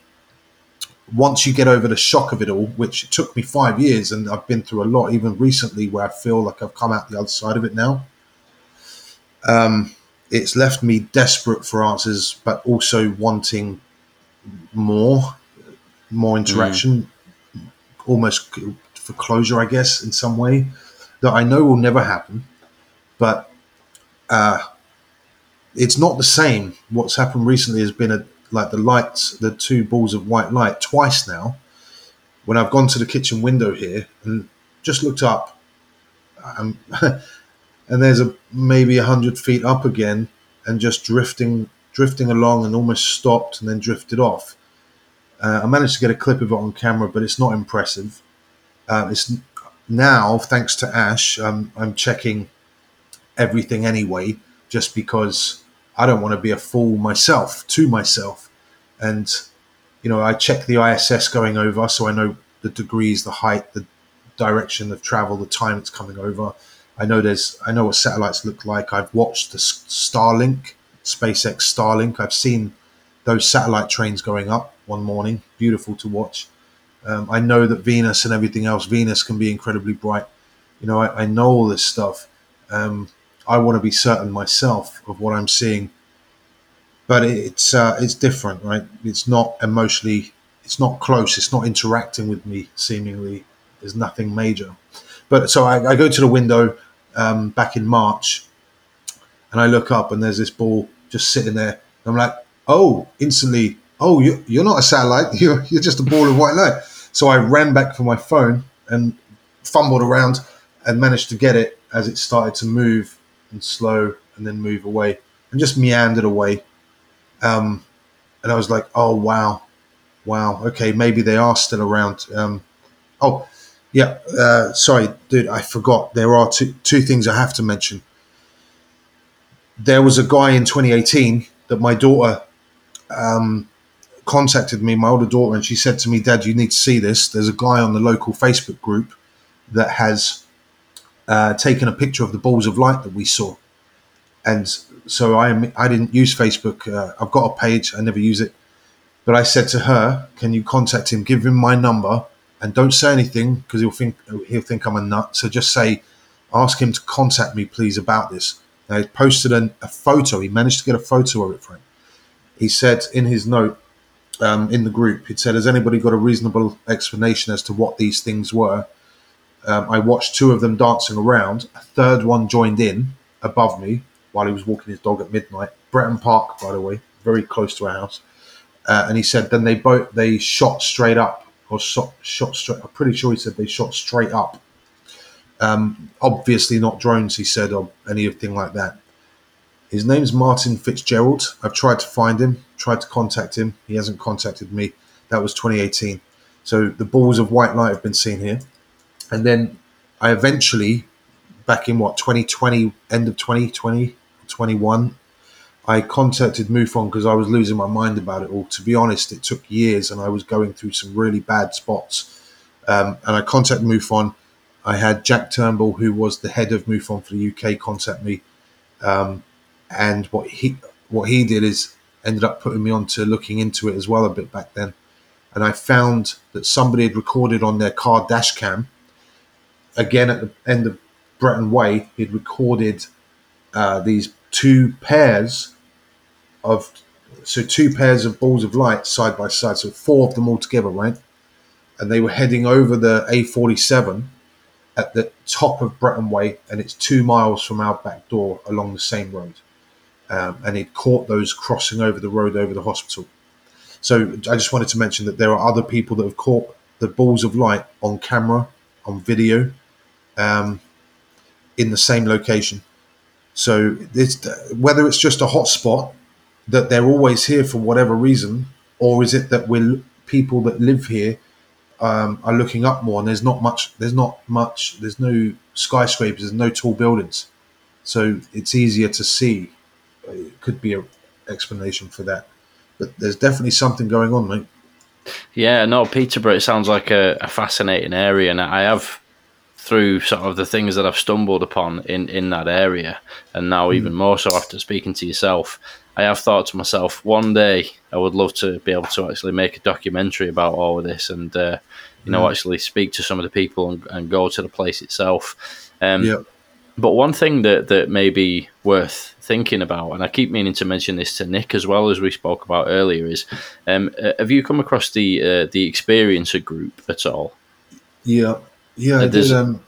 Once you get over the shock of it all, which took me five years, and I've been through a lot, even recently, where I feel like I've come out the other side of it now. Um, it's left me desperate for answers, but also wanting more more interaction, mm. almost for closure, I guess, in some way that I know will never happen. But uh, it's not the same. What's happened recently has been a, like the lights, the two balls of white light twice now. When I've gone to the kitchen window here and just looked up, um, <laughs> and there's a maybe a hundred feet up again, and just drifting, drifting along, and almost stopped and then drifted off uh, I managed to get a clip of it on camera, but it's not impressive. Uh, it's now, thanks to Ash, um, I'm checking everything anyway, just because I don't want to be a fool myself to myself. And you know, I check the ISS going over, so I know the degrees, the height, the direction of travel, the time it's coming over. I know there's, I know what satellites look like. I've watched the Starlink, SpaceX Starlink. I've seen those satellite trains going up one morning. Beautiful to watch. Um, I know that Venus and everything else, Venus can be incredibly bright. You know, I, I know all this stuff. Um, I want to be certain myself of what I'm seeing, but it's uh, it's different, right? It's not emotionally, it's not close, it's not interacting with me. Seemingly, there's nothing major. But so I, I go to the window um, back in March, and I look up, and there's this ball just sitting there. I'm like, oh, instantly, oh, you, you're not a satellite. <laughs> You're, you're just a ball of white light. So I ran back for my phone and fumbled around and managed to get it as it started to move and slow and then move away and just meandered away. Um, and I was like, oh, wow. Wow. Okay. Maybe they are still around. Um, oh, yeah. Uh, sorry, dude. I forgot. There are two, two things I have to mention. There was a guy in 2018 that my daughter um, contacted me, my older daughter, and she said to me, Dad, you need to see this. There's a guy on the local Facebook group that has uh, taken a picture of the balls of light that we saw. And so I, I didn't use Facebook. Uh, I've got a page, I never use it. But I said to her, Can you contact him? Give him my number and don't say anything because he'll think he'll think I'm a nut. So just say, ask him to contact me, please, about this. Now, he posted an, a photo. He managed to get a photo of it for him he said in his note um, in the group, he said, Has anybody got a reasonable explanation as to what these things were? Um, I watched two of them dancing around. A third one joined in above me, while he was walking his dog at midnight. Bretton Park, by the way, very close to our house. Uh, and he said then they both they shot straight up or shot shot straight. I'm pretty sure he said they shot straight up. Um, obviously not drones, he said, or anything like that. His name's Martin Fitzgerald. I've tried to find him, tried to contact him. He hasn't contacted me. That was 2018. So the balls of white light have been seen here. And then I eventually, back in what, 2020, end of 2020, 21, I contacted MUFON because I was losing my mind about it all. To be honest, it took years and I was going through some really bad spots. Um, and I contacted MUFON. I had Jack Turnbull, who was the head of MUFON for the UK, contact me. Um, and what he what he did is ended up putting me on to looking into it as well a bit back then. And I found that somebody had recorded on their car dash cam, again at the end of Bretton Way, he'd recorded uh, these two pairs of so two pairs of balls of light side by side, so four of them all together, right? And they were heading over the A47 at the top of Bretton Way, and it's two miles from our back door along the same road. Um, and he'd caught those crossing over the road over the hospital. So I just wanted to mention that there are other people that have caught the balls of light on camera, on video, um, in the same location. So it's, whether it's just a hotspot that they're always here for whatever reason, or is it that we're people that live here um, are looking up more and there's not much there's not much there's no skyscrapers there's no tall buildings so it's easier to see it could be an explanation for that but there's definitely something going on mate Yeah, no, Peterborough. It sounds like a, a fascinating area, and I have through sort of the things that I've stumbled upon in in that area, and now even more so after speaking to yourself. I have thought to myself, one day I would love to be able to actually make a documentary about all of this, and uh, you know, Yeah. actually speak to some of the people and, and go to the place itself. Um, yeah but one thing that, that may be worth thinking about, and I keep meaning to mention this to Nick as well as we spoke about earlier, is um, uh, have you come across the uh, the Experiencer group at all? yeah yeah There's- did, um,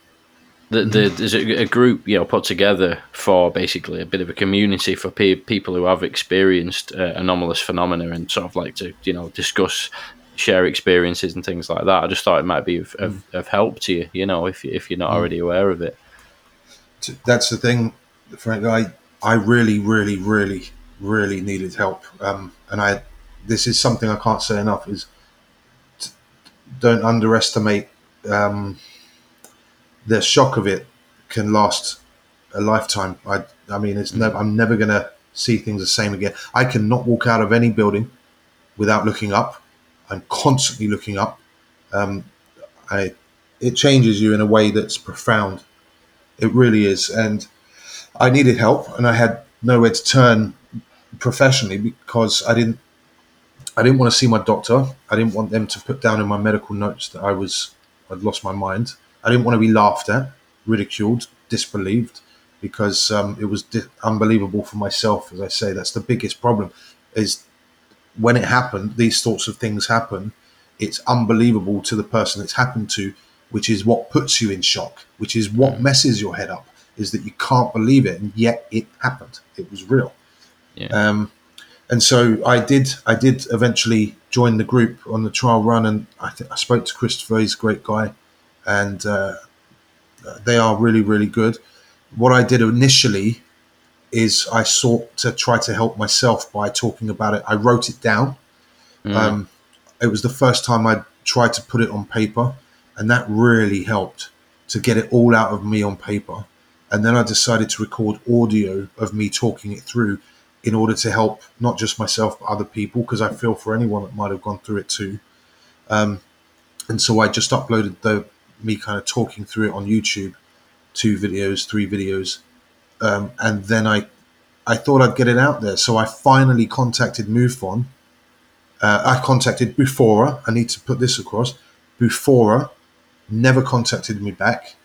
The, the, there's a, a group you know put together for basically a bit of a community for pe- people who have experienced uh, anomalous phenomena and sort of like to you know discuss share experiences and things like that. I just thought it might be of, of, of help to you, you know, if if you're not already aware of it. that's the thing, Frank. I I really, really, really, really needed help, um, and I this is something I can't say enough. Is t- don't underestimate um, the shock of it can last a lifetime. I I mean, it's never. I'm never gonna see things the same again. I cannot walk out of any building without looking up. I'm constantly looking up. Um, I it changes you in a way that's profound. It really is. And I needed help and I had nowhere to turn professionally because I didn't I didn't want to see my doctor. I didn't want them to put down in my medical notes that I was I'd lost my mind. I didn't want to be laughed at, ridiculed, disbelieved because um, it was di- unbelievable for myself. As I say, that's the biggest problem. Is when it happened, these sorts of things happen. It's unbelievable to the person it's happened to, which is what puts you in shock, which is what messes your head up, is that you can't believe it, and yet it happened. It was real. Yeah. Um, and so I did. I did eventually join the group on the trial run, and I, th- I spoke to Christopher. He's a great guy, and uh, they are really, really good. What I did initially is I sought to try to help myself by talking about it. I wrote it down. Um, it was the first time I tried to put it on paper, and that really helped to get it all out of me on paper. And then I decided to record audio of me talking it through in order to help not just myself but other people because I feel for anyone that might have gone through it too. Um, and so I just uploaded the me kind of talking through it on YouTube, two videos, three videos, um, and then I I thought I'd get it out there. So I finally contacted MUFON. Uh, I contacted Bufora. I need to put this across. Bufora never contacted me back.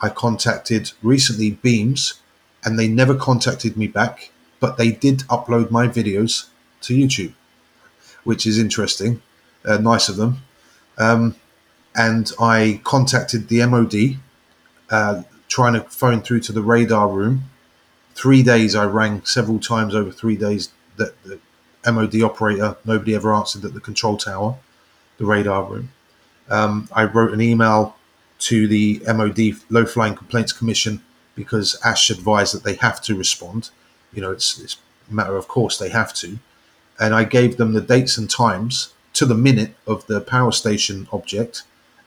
I contacted recently Beams, and they never contacted me back. But they did upload my videos to YouTube, which is interesting. Uh, nice of them. Um, and I contacted the MOD, uh, trying to phone through to the radar room, three days I rang several times over three days that the MOD operator, nobody ever answered at the control tower, the radar room. Um, I wrote an email to the MOD Low Flying Complaints Commission because Ash advised that they have to respond. You know, it's, it's a matter of course they have to. And I gave them the dates and times to the minute of the power station object.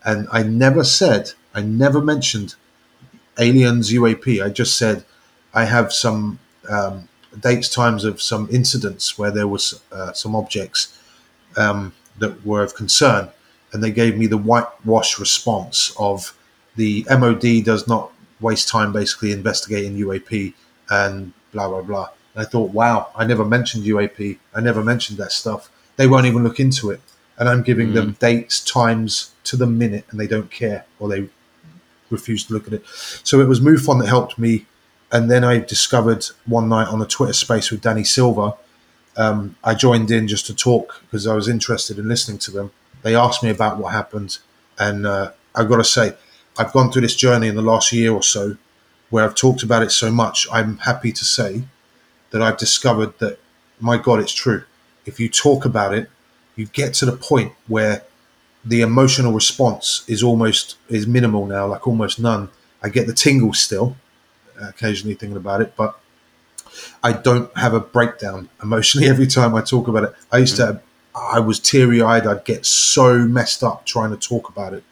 And I never said, I never mentioned aliens UAP. I just said I have some um, dates, times of some incidents where there was uh, some objects um, that were of concern, and they gave me the whitewash response of the MOD does not waste time basically investigating UAP and blah blah blah. And I thought, wow, I never mentioned UAP. I never mentioned that stuff. They won't even look into it, and I'm giving mm. them dates, times to the minute, and they don't care or they refuse to look at it. So it was MUFON that helped me and then I discovered one night on a Twitter space with Danny Silver. Um, I joined in just to talk because I was interested in listening to them. They asked me about what happened, and uh, I've got to say, I've gone through this journey in the last year or so where I've talked about it so much. I'm happy to say that I've discovered that, my God, it's true. If you talk about it, you get to the point where the emotional response is almost is minimal now, like almost none. I get the tingles still, uh, occasionally thinking about it, but I don't have a breakdown emotionally <laughs> every time I talk about it. I used to, mm. I was teary eyed. I'd get so messed up trying to talk about it,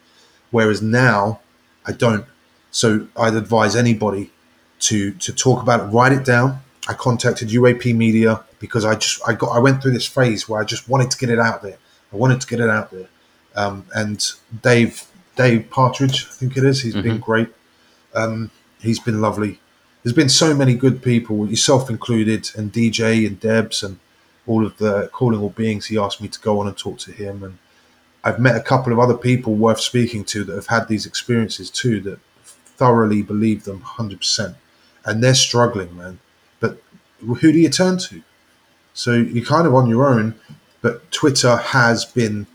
whereas now I don't. So I'd advise anybody to to talk about it, write it down. I contacted UAP Media because I just I got I went through this phase where I just wanted to get it out there. I wanted to get it out there, um, and Dave Dave Partridge, I think it is. He's mm-hmm. been great. Um, he's been lovely. There's been so many good people, yourself included, and DJ and Debs and all of the calling all beings. He asked me to go on and talk to him, and I've met a couple of other people worth speaking to that have had these experiences too that thoroughly believe them 100%. And they're struggling, man. But who do you turn to? So you're kind of on your own, but Twitter has been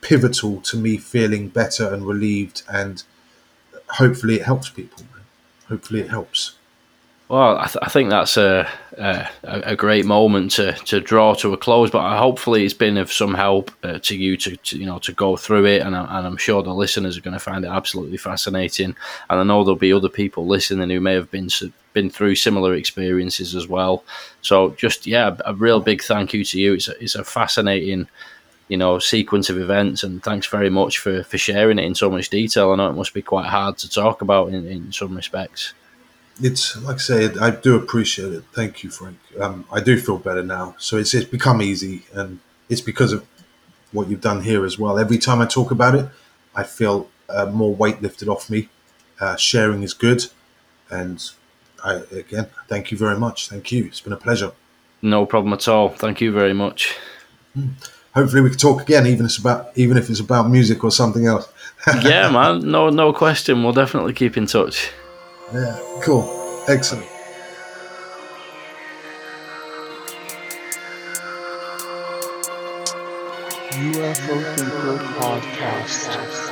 pivotal to me feeling better and relieved, and hopefully it helps people hopefully it helps. Well, I, th- I think that's a, a, a great moment to, to draw to a close, but hopefully it's been of some help uh, to you to, to, you know to go through it, and, I, and I'm sure the listeners are going to find it absolutely fascinating. And I know there'll be other people listening who may have been been through similar experiences as well. So just yeah, a real big thank you to you. It's a, it's a fascinating you know sequence of events, and thanks very much for for sharing it in so much detail. I know it must be quite hard to talk about in, in some respects it's like I say, I do appreciate it. Thank you, Frank. Um, I do feel better now. So it's, it's become easy, and it's because of what you've done here as well. Every time I talk about it, I feel uh, more weight lifted off me. Uh, sharing is good, and I again thank you very much. Thank you. It's been a pleasure. No problem at all. Thank you very much. Hmm. Hopefully, we can talk again, even if it's about even if it's about music or something else. <laughs> yeah, man. No, no question. We'll definitely keep in touch. Yeah, cool. Excellent. UFO Thinker Podcast.